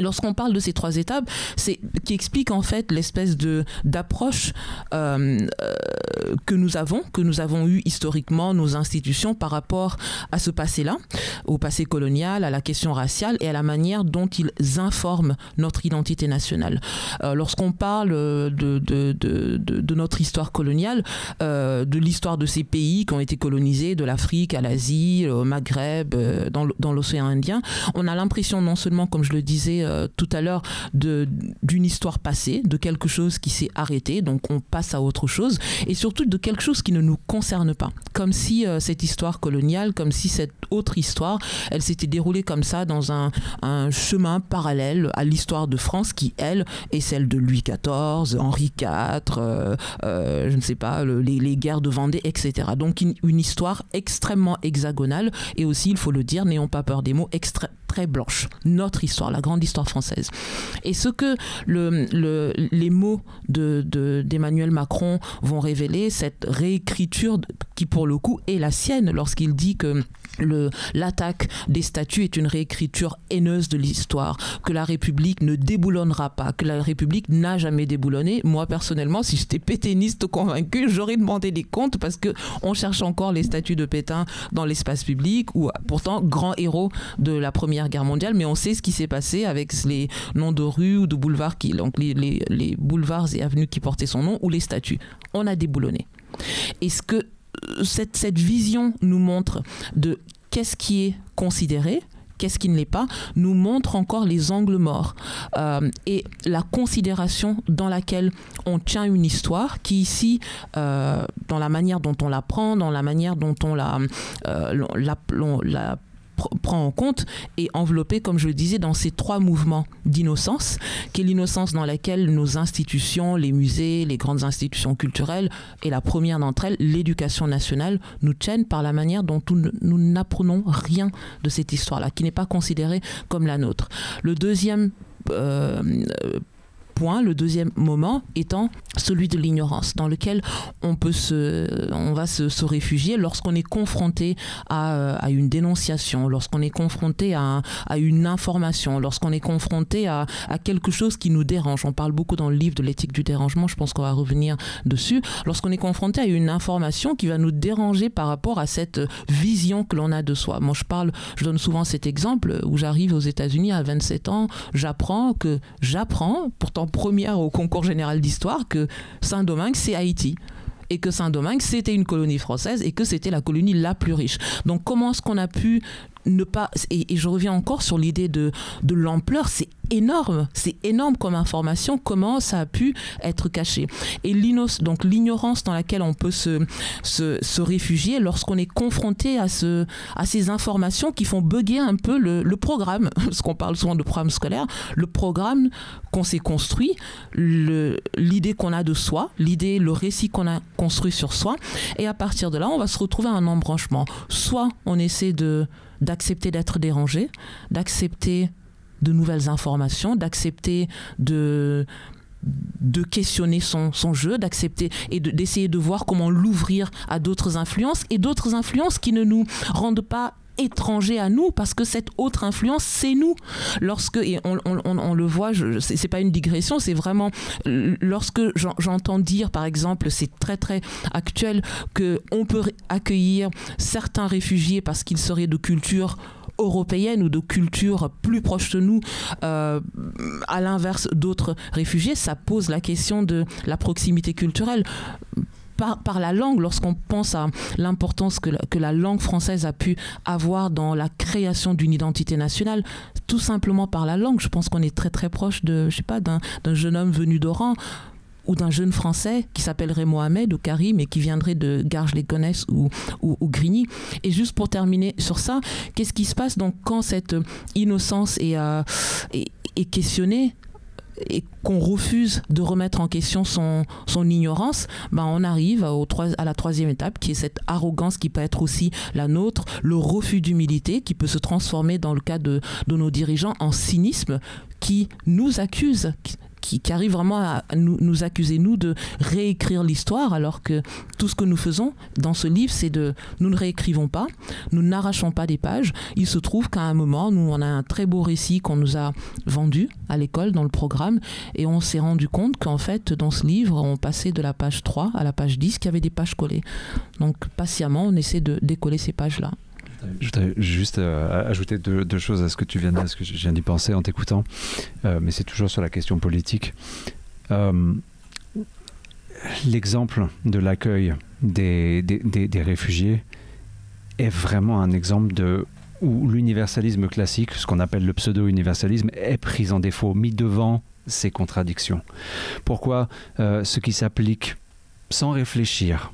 Lorsqu'on parle de ces trois étapes, c'est qui explique en fait l'espèce de d'approche euh, euh, que nous avons, que nous avons eu historiquement nos institutions par rapport à ce passé-là, au passé colonial, à la question raciale et à la manière dont ils informent notre identité nationale. Euh, Lorsqu'on parle de, de, de, de, notre histoire coloniale, de l'histoire de ces pays qui ont été colonisés, de l'Afrique à l'Asie, au Maghreb, dans l'océan Indien, on a l'impression non seulement, comme je le disais euh, tout à l'heure d'une histoire passée, de quelque chose qui s'est arrêté, donc on passe à autre chose, et surtout de quelque chose qui ne nous concerne pas. Comme si euh, cette histoire coloniale, comme si cette autre histoire, elle s'était déroulée comme ça dans un, un chemin parallèle à l'histoire de France qui, elle, est celle de Louis XIV, Henri IV, euh, je ne sais pas, le, les, les, guerres de Vendée, etc. Donc une, une, histoire extrêmement hexagonale et aussi, il faut le dire, n'ayons pas peur des mots, extra très blanche. Notre histoire, la grande histoire française. Et ce que le, le, les mots d'Emmanuel de, Macron vont révéler, cette réécriture qui pour le coup est la sienne lorsqu'il dit que l'attaque des statuts est une réécriture haineuse de l'histoire, que la République ne déboulonnera pas, que la République n'a jamais déboulonné. Moi, personnellement, si j'étais pétainiste convaincu, j'aurais demandé des comptes parce que on cherche encore les statuts de Pétain dans l'espace public, ou pourtant grand héros de la Première Guerre mondiale, mais on sait ce qui s'est passé avec les noms de rues ou de boulevards, qui, donc les, les, les boulevards et avenues qui portaient son nom, ou les statuts. On a déboulonné. Et ce que cette, vision nous montre de qu'est-ce qui est considéré, qu'est-ce qui ne l'est pas, nous montre encore les angles morts. Euh, et la considération dans laquelle on tient une histoire qui ici, euh, dans la manière dont on la prend, dans la manière dont on la, euh, prend en compte et enveloppé, comme je le disais, dans ces trois mouvements d'innocence, qui est l'innocence dans laquelle nos institutions, les musées, les grandes institutions culturelles, et la première d'entre elles, l'éducation nationale, nous tiennent par la manière dont nous n'apprenons rien de cette histoire-là, qui n'est pas considérée comme la nôtre. Le deuxième euh, le deuxième moment étant celui de l'ignorance, dans lequel on peut se, on va se, réfugier lorsqu'on est confronté à, à, une dénonciation, lorsqu'on est confronté à, à une information, lorsqu'on est confronté à, à, quelque chose qui nous dérange. On parle beaucoup dans le livre de l'éthique du dérangement, je pense qu'on va revenir dessus. Lorsqu'on est confronté à une information qui va nous déranger par rapport à cette vision que l'on a de soi. Moi, je parle, je donne souvent cet exemple où j'arrive aux États-Unis à 27 ans, j'apprends que j'apprends, pourtant première au concours général d'histoire que Saint-Domingue, c'est Haïti et que Saint-Domingue, c'était une colonie française et que c'était la colonie la plus riche. Donc comment est-ce qu'on a pu ne pas et, je reviens encore sur l'idée de, de l'ampleur c'est énorme c'est énorme comme information comment ça a pu être caché. Et donc l'ignorance dans laquelle on peut se, se, se réfugier lorsqu'on est confronté à, ce, à ces informations qui font bugger un peu le, le programme parce qu'on parle souvent de programme scolaire le programme qu'on s'est construit l'idée qu'on a de soi l'idée le récit qu'on a construit sur soi et à partir de là on va se retrouver à un embranchement. Soit on essaie de d'accepter d'être dérangé, d'accepter de nouvelles informations, d'accepter de de questionner son, son jeu, d'accepter et d'essayer de, de, voir comment l'ouvrir à d'autres influences et d'autres influences qui ne nous rendent pas étranger à nous parce que cette autre influence c'est nous. Lorsque et on, on, on le voit c'est pas une digression c'est vraiment lorsque j'entends dire par exemple c'est très très actuel que on peut accueillir certains réfugiés parce qu'ils seraient de culture européennes ou de cultures plus proches de nous, à l'inverse d'autres réfugiés, ça pose la question de la proximité culturelle par, la langue, lorsqu'on pense à l'importance que, la langue française a pu avoir dans la création d'une identité nationale, tout simplement par la langue. Je pense qu'on est très très proche de, je sais pas, d'un jeune homme venu d'Oran ou d'un jeune Français qui s'appellerait Mohamed ou Karim et qui viendrait de Garges-les-Gonesse ou, Grigny. Et juste pour terminer sur ça, qu'est-ce qui se passe donc quand cette innocence est, euh, est, est questionnée et qu'on refuse de remettre en question son, ignorance, ben on arrive à la troisième étape qui est cette arrogance qui peut être aussi la nôtre, le refus d'humilité qui peut se transformer dans le cas de nos dirigeants en cynisme qui nous accuse, qui, arrive vraiment à nous, accuser, nous, de réécrire l'histoire, alors que tout ce que nous faisons dans ce livre, c'est de... Nous ne réécrivons pas, nous n'arrachons pas des pages. Il se trouve qu'à un moment, nous, on a un très beau récit qu'on nous a vendu à l'école, dans le programme, et on s'est rendu compte qu'en fait, dans ce livre, on passait de la page 3 à la page 10, qu'il y avait des pages collées. Donc, patiemment, on essaie de décoller ces pages-là. Je voudrais juste euh, ajouter deux, choses à ce que tu viens de, ce que je viens d'y penser en t'écoutant, euh, mais c'est toujours sur la question politique. Euh, l'exemple de l'accueil des, des, réfugiés est vraiment un exemple de où l'universalisme classique, ce qu'on appelle le pseudo-universalisme, est pris en défaut, mis devant ces contradictions. Pourquoi? Ce qui s'applique sans réfléchir,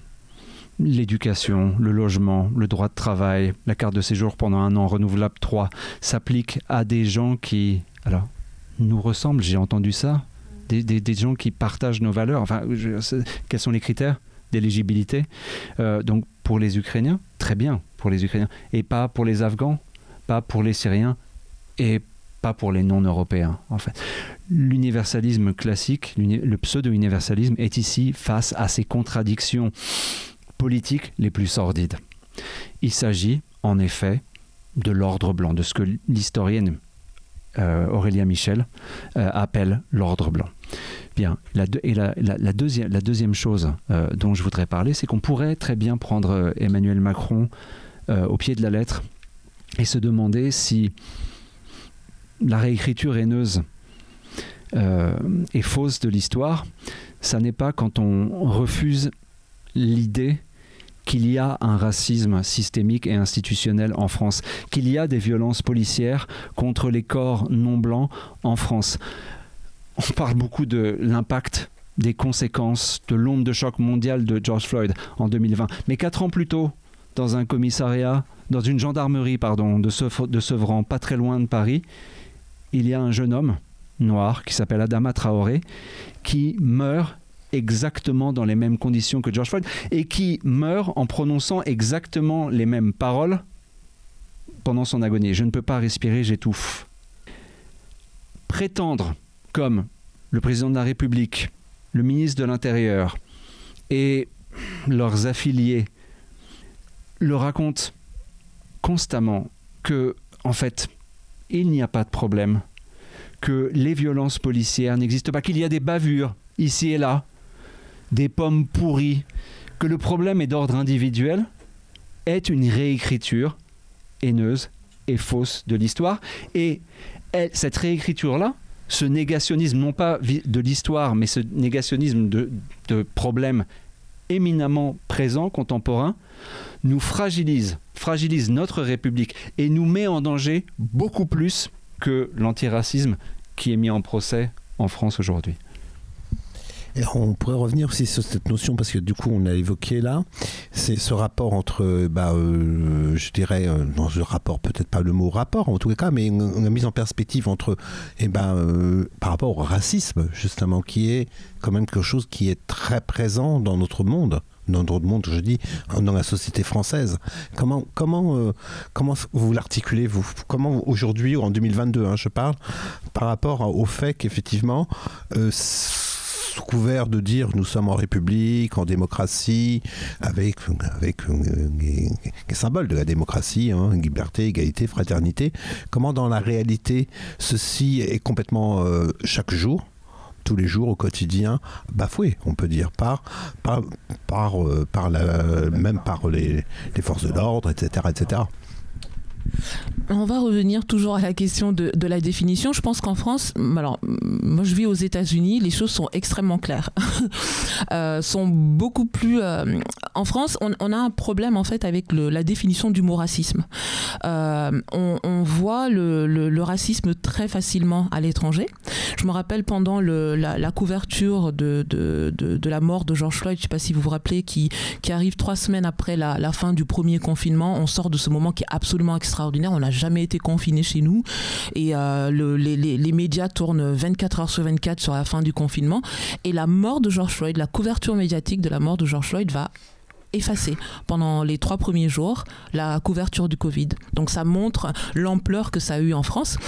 l'éducation, le logement, le droit de travail, la carte de séjour pendant un an renouvelable 3 s'applique à des gens qui alors, nous ressemblent, j'ai entendu ça, des, gens qui partagent nos valeurs. Enfin, quels sont les critères d'éligibilité euh, Donc pour les Ukrainiens, très bien pour les Ukrainiens, et pas pour les Afghans, pas pour les Syriens, et pas pour les non-européens, en fait. L'universalisme classique, le pseudo-universalisme est ici face à ces contradictions politiques les plus sordides. Il s'agit, en effet, de l'ordre blanc, de ce que l'historienne euh, Aurélia Michel euh, appelle l'ordre blanc. Bien, la, et la, deuxième, chose euh, dont je voudrais parler, c'est qu'on pourrait très bien prendre Emmanuel Macron au pied de la lettre et se demander si la réécriture haineuse et fausse de l'histoire, ça n'est pas quand on refuse l'idée qu'il y a un racisme systémique et institutionnel en France, qu'il y a des violences policières contre les corps non blancs en France. On parle beaucoup de l'impact des conséquences de l'onde de choc mondiale de George Floyd en 2020. Mais quatre ans plus tôt, dans un commissariat, dans une gendarmerie pardon, de, Sevran, pas très loin de Paris, il y a un jeune homme noir qui s'appelle Adama Traoré qui meurt exactement dans les mêmes conditions que George Floyd et qui meurt en prononçant exactement les mêmes paroles pendant son agonie. Je ne peux pas respirer, j'étouffe. Prétendre comme le président de la République, le ministre de l'Intérieur et leurs affiliés le racontent constamment que, en fait, il n'y a pas de problème, que les violences policières n'existent pas, qu'il y a des bavures ici et là, des pommes pourries, que le problème est d'ordre individuel, est une réécriture haineuse et fausse de l'histoire. Et cette réécriture-là, ce négationnisme, non pas de l'histoire, mais ce négationnisme de, problèmes éminemment présents, contemporains, nous fragilise, fragilise notre République et nous met en danger beaucoup plus que l'antiracisme qui est mis en procès en France aujourd'hui on pourrait revenir aussi sur cette notion, parce que du coup, on a évoqué là, c'est ce rapport entre, bah, euh, je dirais, euh, dans ce rapport, peut-être pas le mot rapport en tout cas, mais une, mise en perspective entre, et ben, euh, par rapport au racisme, justement, qui est quand même quelque chose qui est très présent dans notre monde dans notre monde, je dis, dans la société française. Comment, comment, comment vous l'articulez, vous Comment aujourd'hui, en 2022, hein, je parle, par rapport au fait qu'effectivement, couvert de dire nous sommes en République, en démocratie, avec, avec les, symboles de la démocratie, hein, liberté, égalité, fraternité, comment dans la réalité ceci est complètement euh, chaque jour tous les jours au quotidien bafoué, on peut dire, par, par, par, euh, la, même par les, les forces de l'ordre, etc., etc. On va revenir toujours à la question de, de la définition. Je pense qu'en France, alors moi je vis aux États-Unis, les choses sont extrêmement claires, euh, sont beaucoup plus. euh, en France, on, a un problème en fait avec la définition du mot racisme. Euh, on, voit le, racisme très facilement à l'étranger. Je me rappelle pendant la, couverture de, de, de- de la mort de George Floyd, je ne sais pas si vous vous rappelez, qui, qui arrive trois semaines après la, la fin du premier confinement. On sort de ce moment qui est absolument extraordinaire. On n'a jamais été confiné chez nous. Et euh, le- les, les- les médias tournent 24 heures sur 24 sur la fin du confinement. Et la mort de George Floyd, la couverture médiatique de la mort de George Floyd va effacer pendant les trois premiers jours la couverture du Covid. Donc ça montre l'ampleur que ça a eu en France.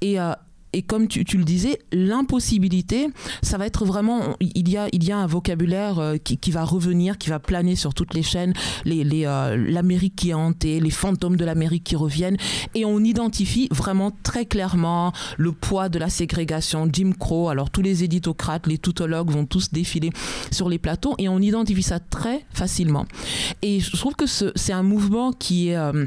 Et, euh, et comme tu, le disais, l'impossibilité, ça va être vraiment, il y a, il y a un vocabulaire euh, qui, va revenir, qui va planer sur toutes les chaînes, euh, l'Amérique qui est hantée, les fantômes de l'Amérique qui reviennent, et on identifie vraiment très clairement le poids de la ségrégation, Jim Crow, alors tous les éditocrates, les tautologues vont tous défiler sur les plateaux, et on identifie ça très facilement. Et je trouve que ce- c'est un mouvement qui est... euh,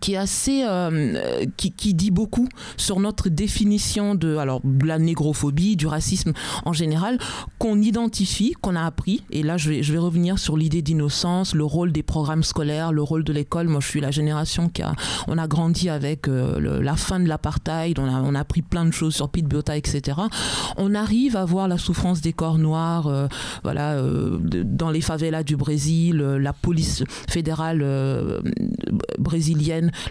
qui est assez euh, qui, qui dit beaucoup sur notre définition de alors de la négrophobie du racisme en général qu'on identifie qu'on a appris. Et là je vais, je vais revenir sur l'idée d'innocence le rôle des programmes scolaires le rôle de l'école. Moi je suis la génération qui a on a grandi avec euh, la fin de l'apartheid. On a, on a appris plein de choses sur Pete Biota etc on arrive à voir la souffrance des corps noirs euh, voilà dans les favelas du Brésil la police fédérale euh,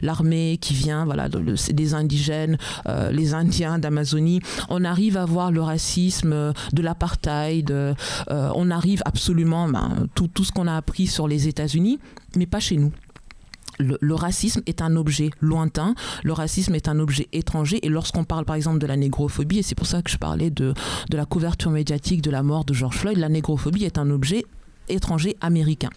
l'armée qui vient, voilà, des indigènes, euh, les Indiens d'Amazonie. On arrive à voir le racisme, euh, de l'apartheid. euh, on arrive absolument ben, tout, tout ce qu'on a appris sur les États-Unis, mais pas chez nous. Le, le racisme est un objet lointain, le racisme est un objet étranger, et lorsqu'on parle par exemple de la négrophobie, et c'est pour ça que je parlais de, de la couverture médiatique de la mort de George Floyd, la négrophobie est un objet étranger américain.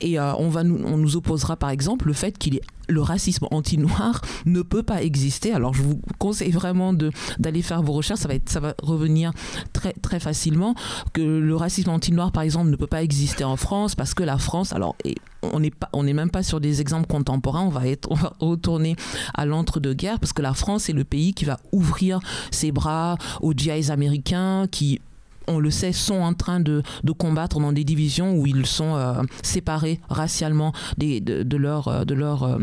Et euh, on, va nous, on nous opposera par exemple le fait qu'il est le racisme anti-noir ne peut pas exister. Alors je vous conseille vraiment d'aller faire vos recherches, ça va être, ça va revenir très très facilement que le racisme anti-noir par exemple ne peut pas exister en France parce que la France alors on n'est même pas sur des exemples contemporains, on va être on va retourner à l'entre-deux-guerres parce que la France est le pays qui va ouvrir ses bras aux GIs américains qui on le sait, sont en train de, combattre dans des divisions où ils sont euh, séparés racialement des, de, de leur, euh, de leur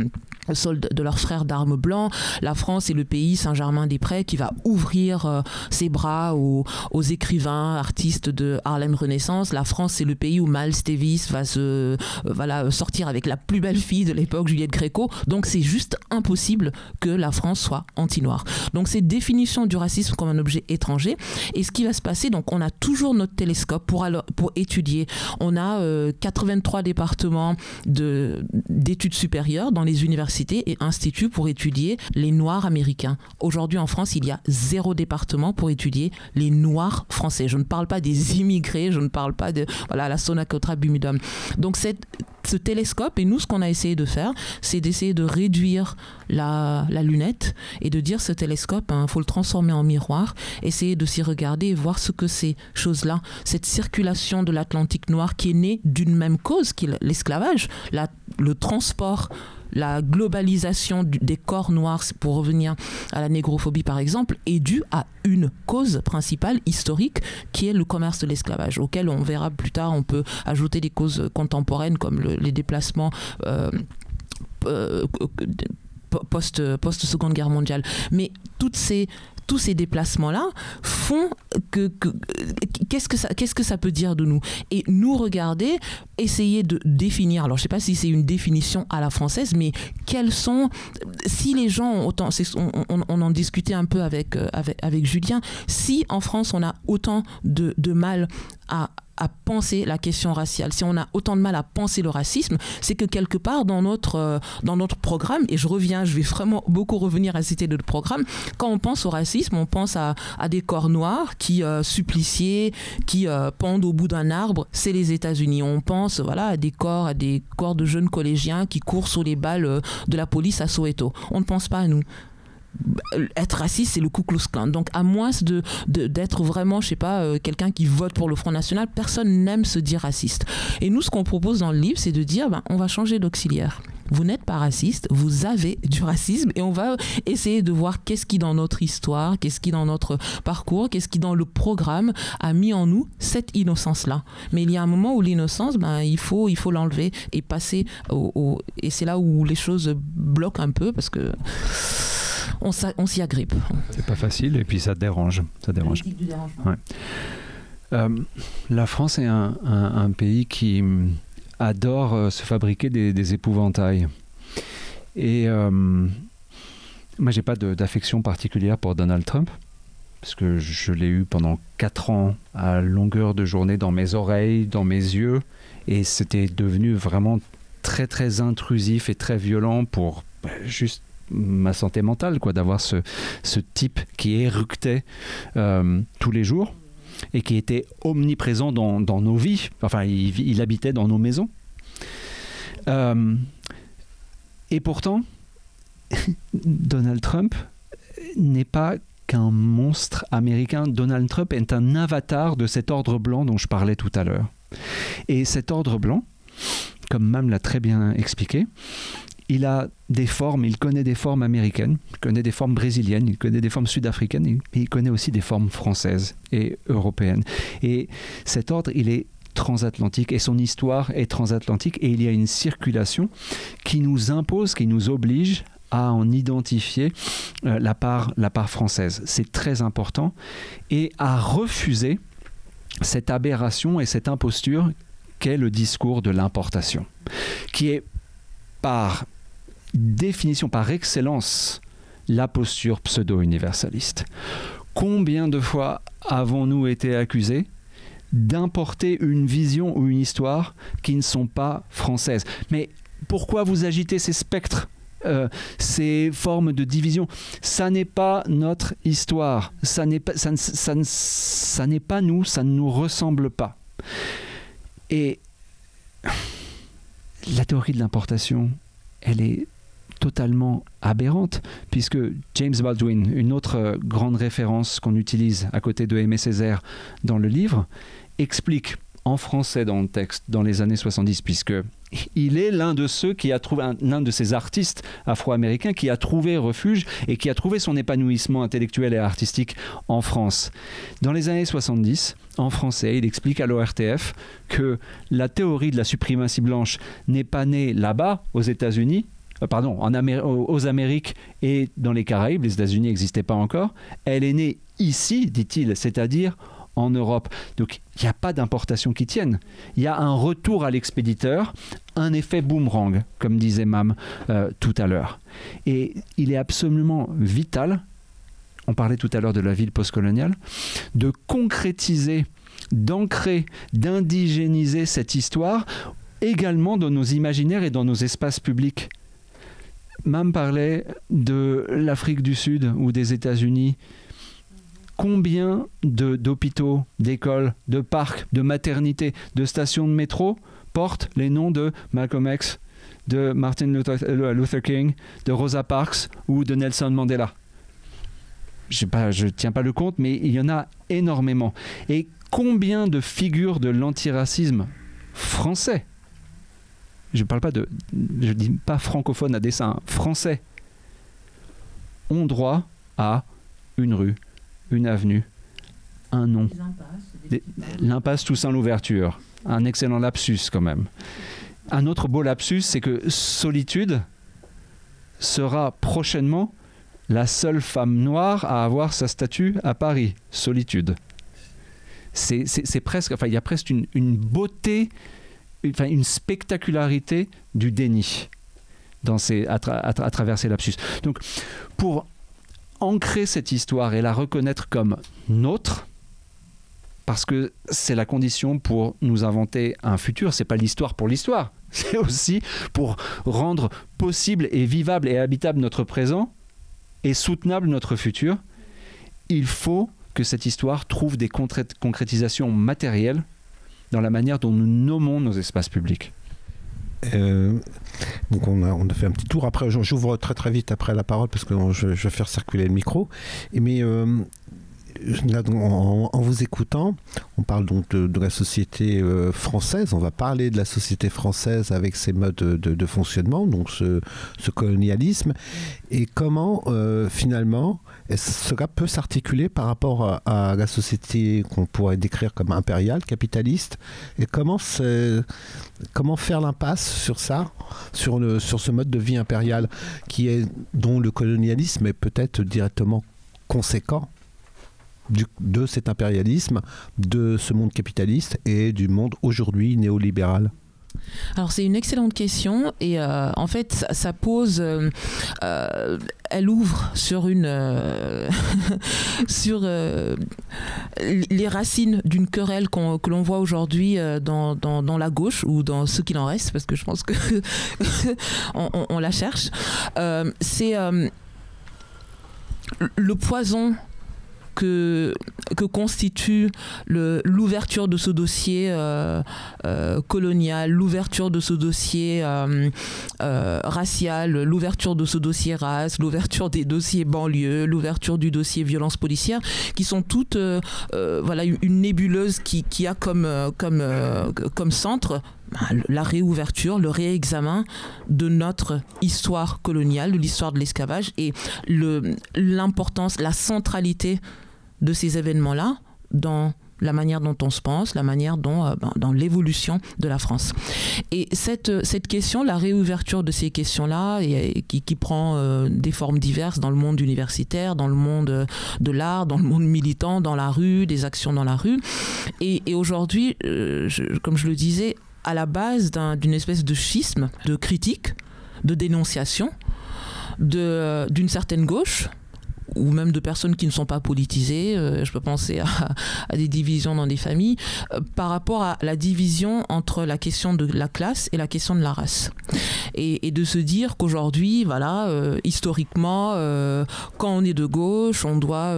euh, soldats- de leurs frères d'armes blancs. La France est le pays Saint-Germain-des-Prés qui va ouvrir euh, ses bras aux, écrivains, artistes de Harlem Renaissance. La France, c'est le pays où Miles Davis va se euh, voilà, sortir avec la plus belle fille de l'époque, Juliette Gréco. Donc c'est juste impossible que la France soit anti-noire. Donc c'est définition du racisme comme un objet étranger. Et ce qui va se passer, donc on a toujours notre télescope pour, pour étudier. On a euh, 83 départements de- d'études supérieures dans les universités et instituts pour étudier les Noirs américains. Aujourd'hui en France, il y a zéro département pour étudier les Noirs français. Je ne parle pas des immigrés, je ne parle pas de voilà, la Sonacotra Bumidum. Donc ce télescope, et nous ce qu'on a essayé de faire, c'est d'essayer de réduire la, la lunette et de dire ce télescope, il faut le transformer en miroir, essayer de s'y regarder et voir ce que ces choses-là, cette circulation de l'Atlantique noir qui est née d'une même cause, qui l'esclavage, la- le transport la globalisation des corps noirs, pour revenir à la négrophobie par exemple, est due à une cause principale historique qui est le commerce de l'esclavage, auquel on verra plus tard, on peut ajouter des causes contemporaines comme le- les déplacements. euh, euh, post, post Seconde Guerre mondiale. Mais toutes ces tous ces déplacements-là font que, que- qu'est-ce que ça qu'est-ce que ça peut dire de nous? Et nous regarder essayer de définir alors je sais pas si c'est une définition à la française mais quels sont si les gens ont autant on- on en discutait un peu avec, euh, avec avec Julien si en France on a autant de, de mal à à penser la question raciale, si on a autant de mal à penser le racisme, c'est que quelque part dans notre, euh, dans notre programme, et je reviens, je vais vraiment beaucoup revenir à citer notre programme, quand on pense au racisme, on pense à, à des corps noirs qui euh, suppliciés, qui euh, pendent au bout d'un arbre, c'est les États-Unis. On pense voilà, à des corps, à des corps de jeunes collégiens qui courent sous les balles euh, de la police à Soweto. On ne pense pas à nous être raciste, c'est le Ku Klux Klan. Donc, à moins de, d'être vraiment, je sais pas, euh, quelqu'un qui vote pour le Front National, personne n'aime se dire raciste. Et nous, ce qu'on propose dans le livre, c'est de dire, ben, on va changer d'auxiliaire. vous n'êtes pas raciste, vous avez du racisme et on va essayer de voir qu'est-ce qui dans notre histoire, qu'est-ce qui dans notre parcours, qu'est-ce qui dans le programme a mis en nous cette innocence-là. Mais il y a un moment où l'innocence, ben, il faut il faut l'enlever et passer au, et c'est là où les choses bloquent un peu parce que on, s'y agrippe. C'est pas facile et puis ça dérange. Ça dérange. Euh, la France est un, pays qui hum, adore euh, se fabriquer des, épouvantails. Et euh, moi, j'ai pas d'affection particulière pour Donald Trump, parce que je l'ai eu pendant quatre ans à longueur de journée dans mes oreilles, dans mes yeux, et c'était devenu vraiment très très intrusif et très violent pour bah, juste ma santé mentale, quoi, d'avoir ce, ce, type qui éructait euh, tous les jours et qui était omniprésent dans, dans nos vies. Enfin, il, habitait dans nos maisons. Euh, et pourtant, Donald Trump n'est pas qu'un monstre américain. Donald Trump est un avatar de cet ordre blanc dont je parlais tout à l'heure. Et cet ordre blanc, comme Mam l'a très bien expliqué, il a des formes, il connaît des formes américaines, il connaît des formes brésiliennes, il connaît des formes sud-africaines, il connaît aussi des formes françaises et européennes. Et cet ordre, il est transatlantique et son histoire est transatlantique et il y a une circulation qui nous impose, qui nous oblige à en identifier euh, la, part, la part française. C'est très important et à refuser cette aberration et cette imposture qu'est le discours de l'importation, qui est par définition, par excellence, la posture pseudo-universaliste. Combien de fois avons-nous été accusés d'importer une vision ou une histoire qui ne sont pas françaises? Mais pourquoi vous agitez ces spectres euh, ces formes de division? Ça n'est pas notre histoire. Ça n'est pas, ça, ça, ça n'est pas nous. Ça ne nous ressemble pas. Et la théorie de l'importation, elle est totalement aberrante, puisque James Baldwin, une autre grande référence qu'on utilise à côté de Aimé Césaire dans le livre, explique en français dans le texte dans les années 70, puisque il est l'un de ceux qui a trouvé, l'un de ces artistes afro-américains qui a trouvé refuge et qui a trouvé son épanouissement intellectuel et artistique en France. Dans les années 70, en français, il explique à l'ORTF que la théorie de la suprématie blanche n'est pas née là-bas, aux États-Unis, euh, pardon, aux Amériques et dans les Caraïbes, les États-Unis n'existaient pas encore, elle est née ici, dit-il, c'est-à-dire en Europe. Donc il n'y a pas d'importation qui tienne. Il y a un retour à l'expéditeur, un effet boomerang, comme disait Mam euh, tout à l'heure. Et il est absolument vital, on parlait tout à l'heure de la ville postcoloniale, de concrétiser, d'ancrer, d'indigéniser cette histoire également dans nos imaginaires et dans nos espaces publics. Mam parlait de l'Afrique du Sud ou des États-Unis combien d'hôpitaux, d'écoles, de parcs, de maternités, de stations de métro portent les noms de Malcolm X, de Martin euh, Luther, King, de Rosa Parks ou de Nelson Mandela? Je ne tiens pas le compte, mais il y en a énormément. Et combien de figures de l'antiracisme français je ne parle pas de, je dis pas francophone à dessin, français, ont droit à une rue, une avenue, un nom. L'impasse Toussaint l'ouverture. Un excellent lapsus quand même. Un autre beau lapsus, c'est que Solitude sera prochainement la seule femme noire à avoir sa statue à Paris. Solitude. C'est presque, enfin, il y a presque une, une beauté, une spectacularité du déni dans ces, à, à travers ces lapsus. Donc, pour ancrer cette histoire et la reconnaître comme nôtre, parce que c'est la condition pour nous inventer un futur. C'est pas l'histoire pour l'histoire, c'est aussi pour rendre possible et vivable et habitable notre présent et soutenable notre futur. Il faut que cette histoire trouve des concrétisations matérielles dans la manière dont nous nommons nos espaces publics. Euh, donc on a, on fait un petit tour. Après, j'ouvre très très vite après la parole parce que je, vais faire circuler le micro. Mais euh, en, vous écoutant, on parle donc de, la société euh, française. On va parler de la société française avec ses modes de, fonctionnement, donc ce, colonialisme, et comment euh, finalement cela peut s'articuler par rapport à, la société qu'on pourrait décrire comme impériale, capitaliste, et comment, faire l'impasse sur ça, sur, sur ce mode de vie impérial qui est, dont le colonialisme est peut-être directement conséquent de cet impérialisme, de ce monde capitaliste et du monde aujourd'hui néolibéral alors c'est une excellente question et euh, en fait ça, pose, euh, euh, elle ouvre sur une, sur les racines d'une querelle qu'on, que l'on voit aujourd'hui dans, dans, la gauche ou dans ce qu'il en reste parce que je pense que on, on, on, la cherche. c'est le poison que, que constitue l'ouverture de ce dossier euh, euh, colonial, l'ouverture de ce dossier euh, racial, l'ouverture de ce dossier race, l'ouverture des dossiers banlieues, l'ouverture du dossier violence policière, qui sont toutes voilà, une nébuleuse qui, qui a comme, comme, comme centre la réouverture, le réexamen de notre histoire coloniale, de l'histoire de l'esclavage et l'importance, la centralité de ces événements-là dans la manière dont on se pense, la manière dont euh, dans l'évolution de la France. Et cette, cette question, la réouverture de ces questions-là, qui, qui prend euh, des formes diverses dans le monde universitaire, dans le monde de l'art, dans le monde militant, dans la rue, des actions dans la rue. Et, aujourd'hui, euh, comme je le disais, à la base d'une un, espèce de schisme, de critique, de dénonciation d'une certaine gauche ou même de personnes qui ne sont pas politisées, euh, je peux penser à, des divisions dans des familles, euh, par rapport à la division entre la question de la classe et la question de la race. Et, de se dire qu'aujourd'hui, voilà, euh, historiquement, quand on est de gauche, on doit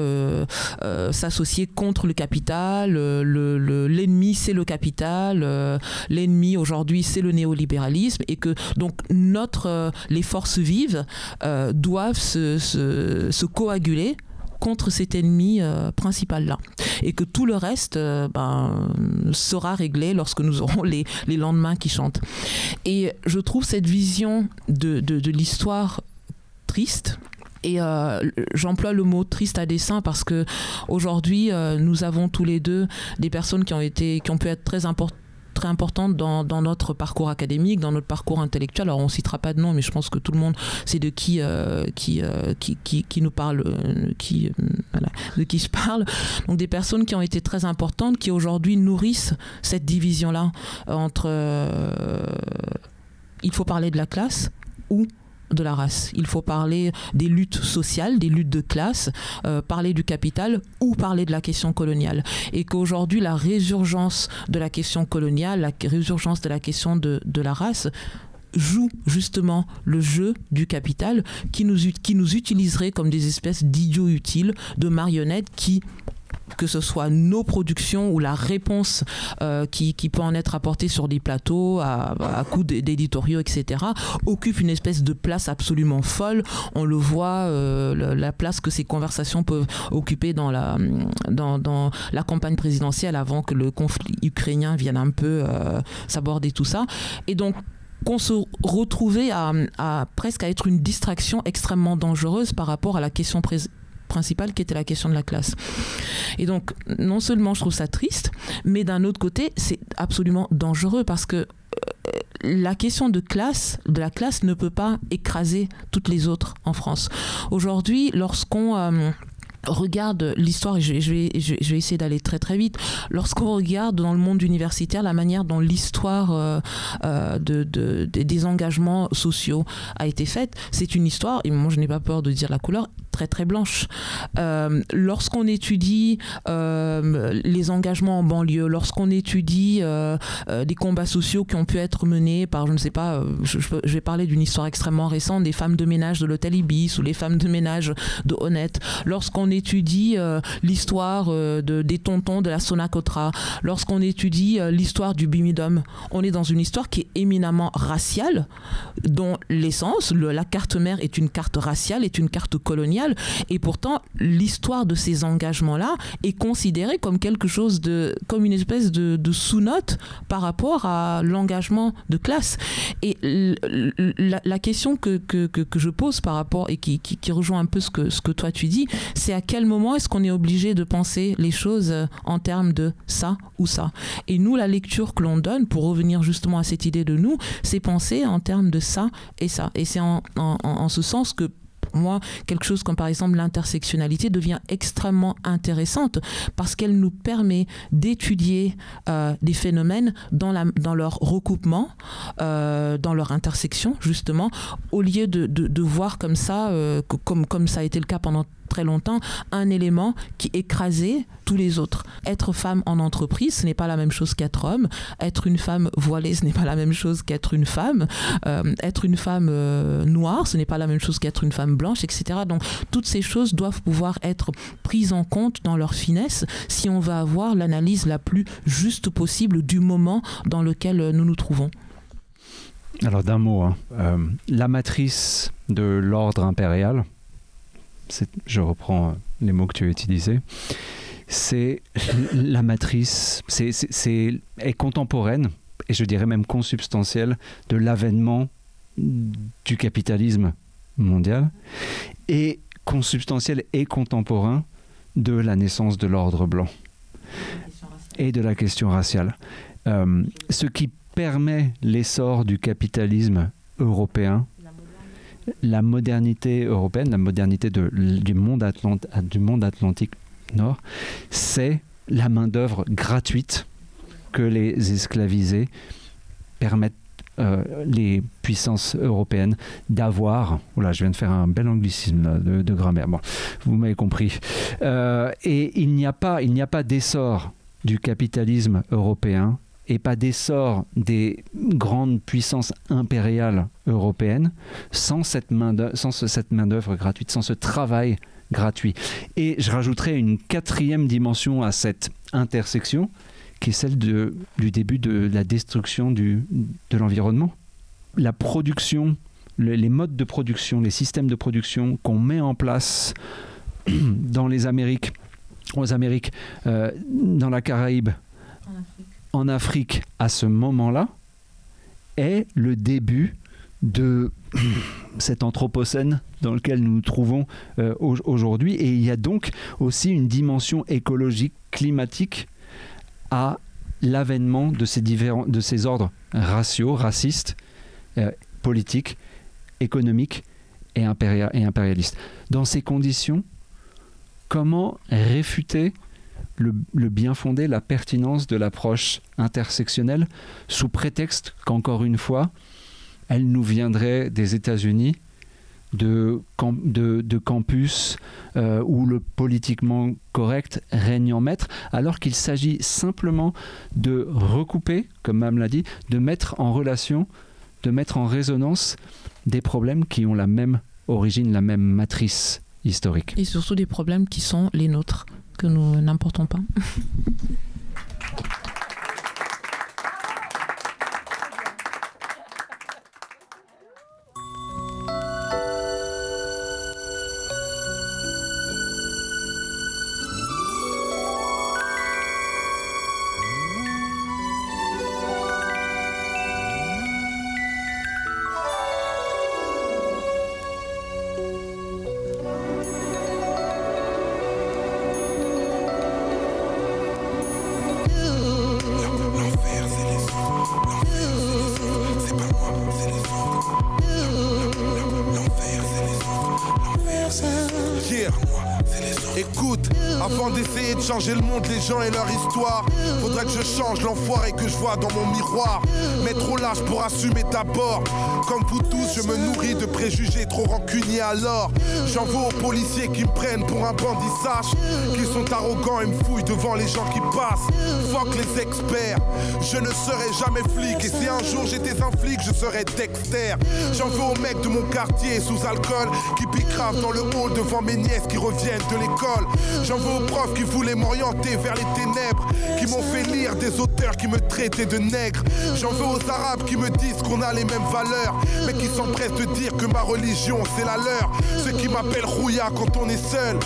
s'associer contre le capital, l'ennemi le, c'est le capital, l'ennemi aujourd'hui c'est le néolibéralisme, et que donc notre, les forces vives doivent se, se, se coaguler contre cet ennemi euh, principal là et que tout le reste euh, ben, sera réglé lorsque nous aurons les, lendemains qui chantent. Et je trouve cette vision de, l'histoire triste. Et euh, j'emploie le mot triste à dessein parce que aujourd'hui nous avons tous les deux des personnes qui ont été qui ont pu être très importantes très importante dans, dans, notre parcours académique, dans notre parcours intellectuel. Alors on citera pas de nom, mais je pense que tout le monde sait de qui, euh, qui, euh, qui, qui, qui, nous parle, euh, qui, de qui je parle. Donc des personnes qui ont été très importantes, qui aujourd'hui nourrissent cette division-là entre euh, il faut parler de la classe ou de la race. Il faut parler des luttes sociales, des luttes de classe, euh, parler du capital ou parler de la question coloniale. Et qu'aujourd'hui, la résurgence de la question coloniale, la résurgence de la question de, de la race, joue justement le jeu du capital qui nous, qui nous utiliserait comme des espèces d'idiots utiles, de marionnettes qui que ce soit nos productions ou la réponse euh, qui, peut en être apportée sur des plateaux à, à coup d'éditoriaux, etc., occupe une espèce de place absolument folle. On le voit, euh, la place que ces conversations peuvent occuper dans la, campagne présidentielle avant que le conflit ukrainien vienne un peu euh, s'aborder tout ça. Et donc, qu'on se retrouvait à, presque à être une distraction extrêmement dangereuse par rapport à la question principale qui était la question de la classe. Et donc, non seulement je trouve ça triste, mais d'un autre côté, c'est absolument dangereux parce que euh, la question de classe, de la classe ne peut pas écraser toutes les autres en France. Aujourd'hui, lorsqu'on euh, regarde l'histoire, et je, vais, je, vais essayer d'aller très très vite, lorsqu'on regarde dans le monde universitaire la manière dont l'histoire euh, de, des engagements sociaux a été faite, c'est une histoire, et moi je n'ai pas peur de dire la couleur, très très blanche. Euh, lorsqu'on étudie euh, les engagements en banlieue, lorsqu'on étudie euh, des combats sociaux qui ont pu être menés par, je ne sais pas, je, vais parler d'une histoire extrêmement récente, des femmes de ménage de l'hôtel Ibis ou les femmes de ménage de Honnête, lorsqu'on étudie l'histoire de, des tontons de la Sonacotra, lorsqu'on étudie l'histoire du Bimidum, on est dans une histoire qui est éminemment raciale, dont l'essence, la carte mère est une carte raciale, est une carte coloniale, Et pourtant, l'histoire de ces engagements-là est considérée comme quelque chose de, comme une espèce de, sous-note par rapport à l'engagement de classe. Et la, la question que, que, que, je pose par rapport et qui, qui, qui, rejoint un peu ce que, ce que toi tu dis, c'est à quel moment est-ce qu'on est obligé de penser les choses en termes de ça ou ça. Et nous, la lecture que l'on donne, pour revenir justement à cette idée de nous, c'est penser en termes de ça et ça. Et c'est en, en, en ce sens que moi, quelque chose comme par exemple l'intersectionnalité devient extrêmement intéressante parce qu'elle nous permet d'étudier euh, des phénomènes dans, la, dans leur recoupement, euh, dans leur intersection, justement, au lieu de, de, voir comme ça, euh, comme, comme ça a été le cas pendant très longtemps un élément qui écrasait tous les autres. Être femme en entreprise, ce n'est pas la même chose qu'être homme. Être une femme voilée, ce n'est pas la même chose qu'être une femme. Euh, être une femme euh, noire, ce n'est pas la même chose qu'être une femme blanche, etc. Donc toutes ces choses doivent pouvoir être prises en compte dans leur finesse si on va avoir l'analyse la plus juste possible du moment dans lequel nous nous trouvons. Alors d'un mot, hein. euh, la matrice de l'ordre impérial, je reprends les mots que tu as utilisés, c'est la matrice, c'est, est contemporaine, et je dirais même consubstantielle, de l'avènement du capitalisme mondial, et consubstantiel et contemporain de la naissance de l'ordre blanc et de la question raciale. Euh, ce qui permet l'essor du capitalisme européen la modernité européenne, la modernité du, monde du monde atlantique nord, c'est la main-d'œuvre gratuite que les esclavisés permettent euh, les puissances européennes d'avoir. Voilà, je viens de faire un bel anglicisme de, grammaire. Bon, vous m'avez compris. Euh, et il n'y a pas, il n'y a pas d'essor du capitalisme européen et pas d'essor des grandes puissances impériales européennes sans cette main-d'œuvre gratuite, sans ce travail gratuit. Et je rajouterai une quatrième dimension à cette intersection, qui est celle de, du début de la destruction du, de l'environnement. La production, les modes de production, les systèmes de production qu'on met en place dans les Amériques, aux Amériques, euh, dans la Caraïbe, en Afrique à ce moment-là est le début de cet anthropocène dans lequel nous nous trouvons euh, aujourd'hui. Et il y a donc aussi une dimension écologique, climatique à l'avènement de ces, de ces ordres raciaux, racistes, euh, politiques, économiques et impérialistes. Dans ces conditions, comment réfuter le, bien fondé, la pertinence de l'approche intersectionnelle, sous prétexte qu'encore une fois, elle nous viendrait des États-Unis, de, de, campus euh, où le politiquement correct règne en maître, alors qu'il s'agit simplement de recouper, comme Mme l'a dit, de mettre en relation, de mettre en résonance des problèmes qui ont la même origine, la même matrice historique. Et surtout des problèmes qui sont les nôtres que nous n'importons pas. assumer d'abord. Comme vous tous, je me nourris de préjugés trop rancuniers alors. J'en veux aux policiers qui prennent pour un bandit sage. Qu'ils sont arrogants et me fouillent devant les gens qui passent. Fuck les experts, je ne serai jamais flic. Et si un jour j'étais un flic, je serais Dexter. J'en veux aux mecs de mon quartier sous alcool qui piquent dans le hall devant mes nièces qui reviennent de l'école. J'en veux aux profs qui voulaient m'orienter vers les ténèbres, qui m'ont fait lire des auteurs qui me traitaient de nègre. J'en veux aux arabes qui me disent qu'on a les mêmes valeurs, mais qui s'empressent de dire que ma religion c'est la leur. Ceux qui m'appellent Rouya quand on est seul,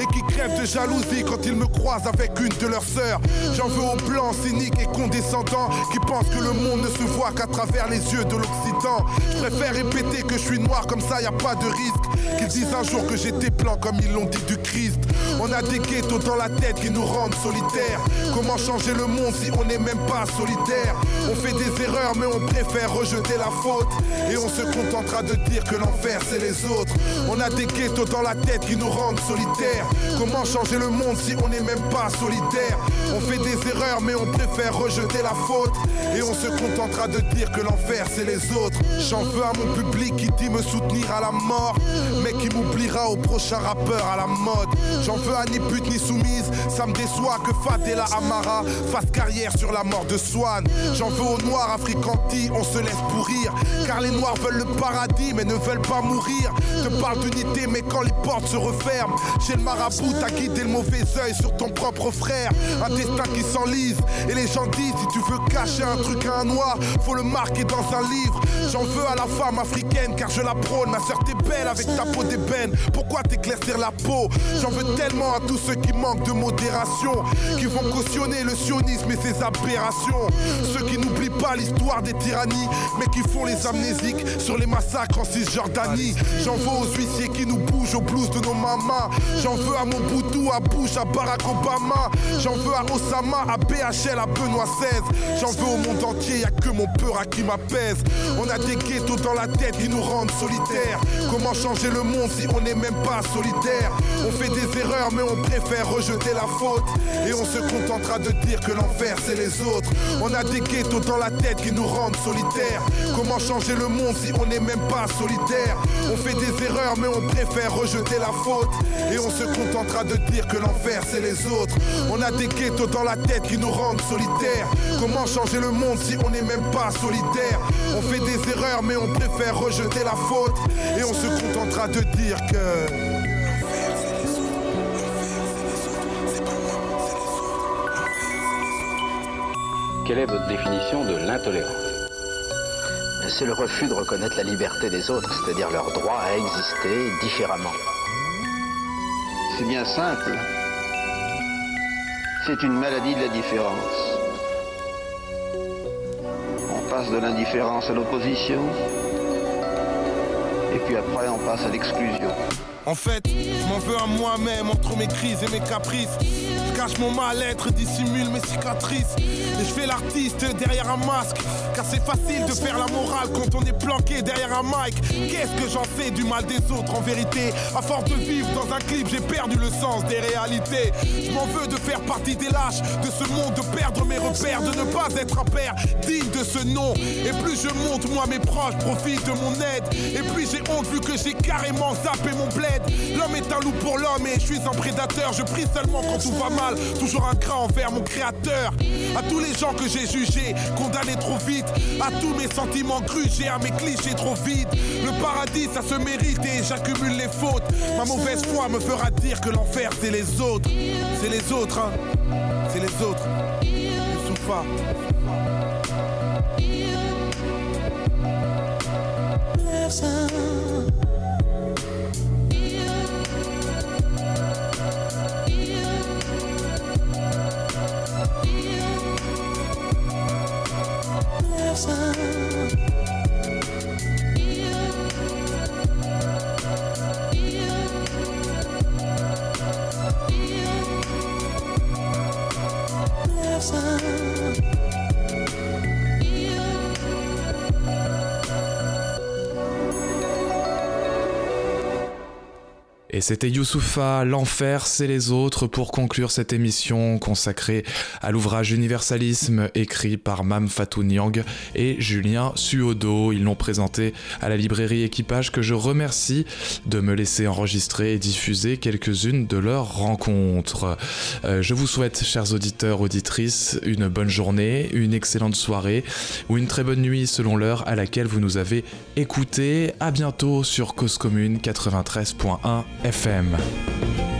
et qui crèvent de jalousie quand ils me croisent avec une de leurs sœurs. J'en veux aux blancs cyniques et condescendants qui pensent que le monde ne se voit qu'à travers les yeux de l'Occident. Je préfère répéter que je suis noir comme ça, y a pas de risque. Qu'ils disent un jour que j'étais blanc comme ils l'ont dit du Christ. On a des ghettos dans la tête qui nous rendent solitaires. Comment changer le monde si on n'est même pas solitaire? On fait des erreurs mais on préfère rejeter la faute. Et on se contentera de dire que l'enfer c'est les autres. On a des ghettos dans la tête qui nous rendent solitaires. Comment changer le monde si on n'est même pas solitaire? On fait des erreurs mais on préfère rejeter la faute. Et on se contentera de dire que l'enfer c'est les autres. J'en veux à mon public qui dit me soutenir à la mort, mais qui m'oubliera au prochain rappeur à la mode. À ni pute ni soumise, ça me déçoit que Fadela Amara fasse carrière sur la mort de Swan. J'en veux aux noirs africantis, on se laisse pourrir, car les noirs veulent le paradis mais ne veulent pas mourir. Te parle d'unité mais quand les portes se referment, chez le marabout t'as guidé le mauvais œil sur ton propre frère. Un destin qui s'enlise, et les gens disent si tu veux cacher un truc à un noir, faut le marquer dans un livre. J'en veux à la femme africaine car je la prône. Ma soeur t'es belle avec ta peau d'ébène. Pourquoi t'éclaircir la peau? J'en veux tellement à tous ceux qui manquent de modération, qui vont cautionner le sionisme et ses aberrations. Ceux qui n'oublient pas l'histoire des tyrannies, mais qui font les amnésiques sur les massacres en Cisjordanie. J'en veux aux huissiers qui nous bougent au blues de nos mamas. J'en veux à Mobutu, à Bush, à Barack Obama. J'en veux à Osama, à BHL, à Benoît XVI. J'en veux au monde entier, y a que mon peur à qui m'apaise. On a des ghettos dans la tête qui nous rendent solitaires. Comment changer le monde si on n'est même pas solitaire? On fait des erreurs mais on préfère rejeter la faute. Et on se contentera de dire que l'enfer c'est les autres. On a des ghettos dans la tête qui nous rendent solitaires. Comment changer le monde si on n'est même pas solitaire? On fait des erreurs mais on préfère rejeter la faute. Et on se contentera de dire que l'enfer c'est les autres. On a des ghettos dans la tête qui nous rendent solitaires. Comment changer le monde si on n'est même pas solitaire? On fait des erreurs mais on préfère rejeter la faute. Et on se contentera de dire que... Quelle est votre définition de l'intolérance C'est le refus de reconnaître la liberté des autres, c'est-à-dire leur droit à exister différemment. C'est bien simple. C'est une maladie de la différence. On passe de l'indifférence à l'opposition, et puis après on passe à l'exclusion. En fait, je m'en veux à moi-même entre mes crises et mes caprices. Cache mon mal-être, dissimule mes cicatrices. Et je fais l'artiste derrière un masque. Car c'est facile de faire la morale quand on est planqué derrière un mic. Qu'est-ce que j'en sais du mal des autres en vérité? À force de vivre dans un clip, j'ai perdu le sens des réalités. Je m'en veux de faire partie des lâches de ce monde, de perdre mes repères, de ne pas être un père digne de ce nom. Et plus je monte, moi mes proches profitent de mon aide. Et puis j'ai honte vu que j'ai carrément zappé mon bled. L'homme est un loup pour l'homme et je suis un prédateur. Je prie seulement quand tout va mal, toujours un cran envers mon créateur. À tous les gens que j'ai jugés, condamnés trop vite. À tous mes sentiments grugés, à mes clichés trop vides. Le paradis, ça se mérite et j'accumule les fautes. Ma mauvaise foi me fera dire que l'enfer, c'est les autres. C'est les autres, hein. C'est les autres. Youssoufa. Et c'était Youssoufa, L'Enfer, c'est les autres, pour conclure cette émission consacrée à l'ouvrage Universalisme écrit par Mam Fatou Niang et Julien Suodo. Ils l'ont présenté à la librairie Équipage que je remercie de me laisser enregistrer et diffuser quelques-unes de leurs rencontres. Euh, je vous souhaite, chers auditeurs, auditrices, une bonne journée, une excellente soirée ou une très bonne nuit selon l'heure à laquelle vous nous avez écoutés. À bientôt sur Cause Commune 93.1 FM.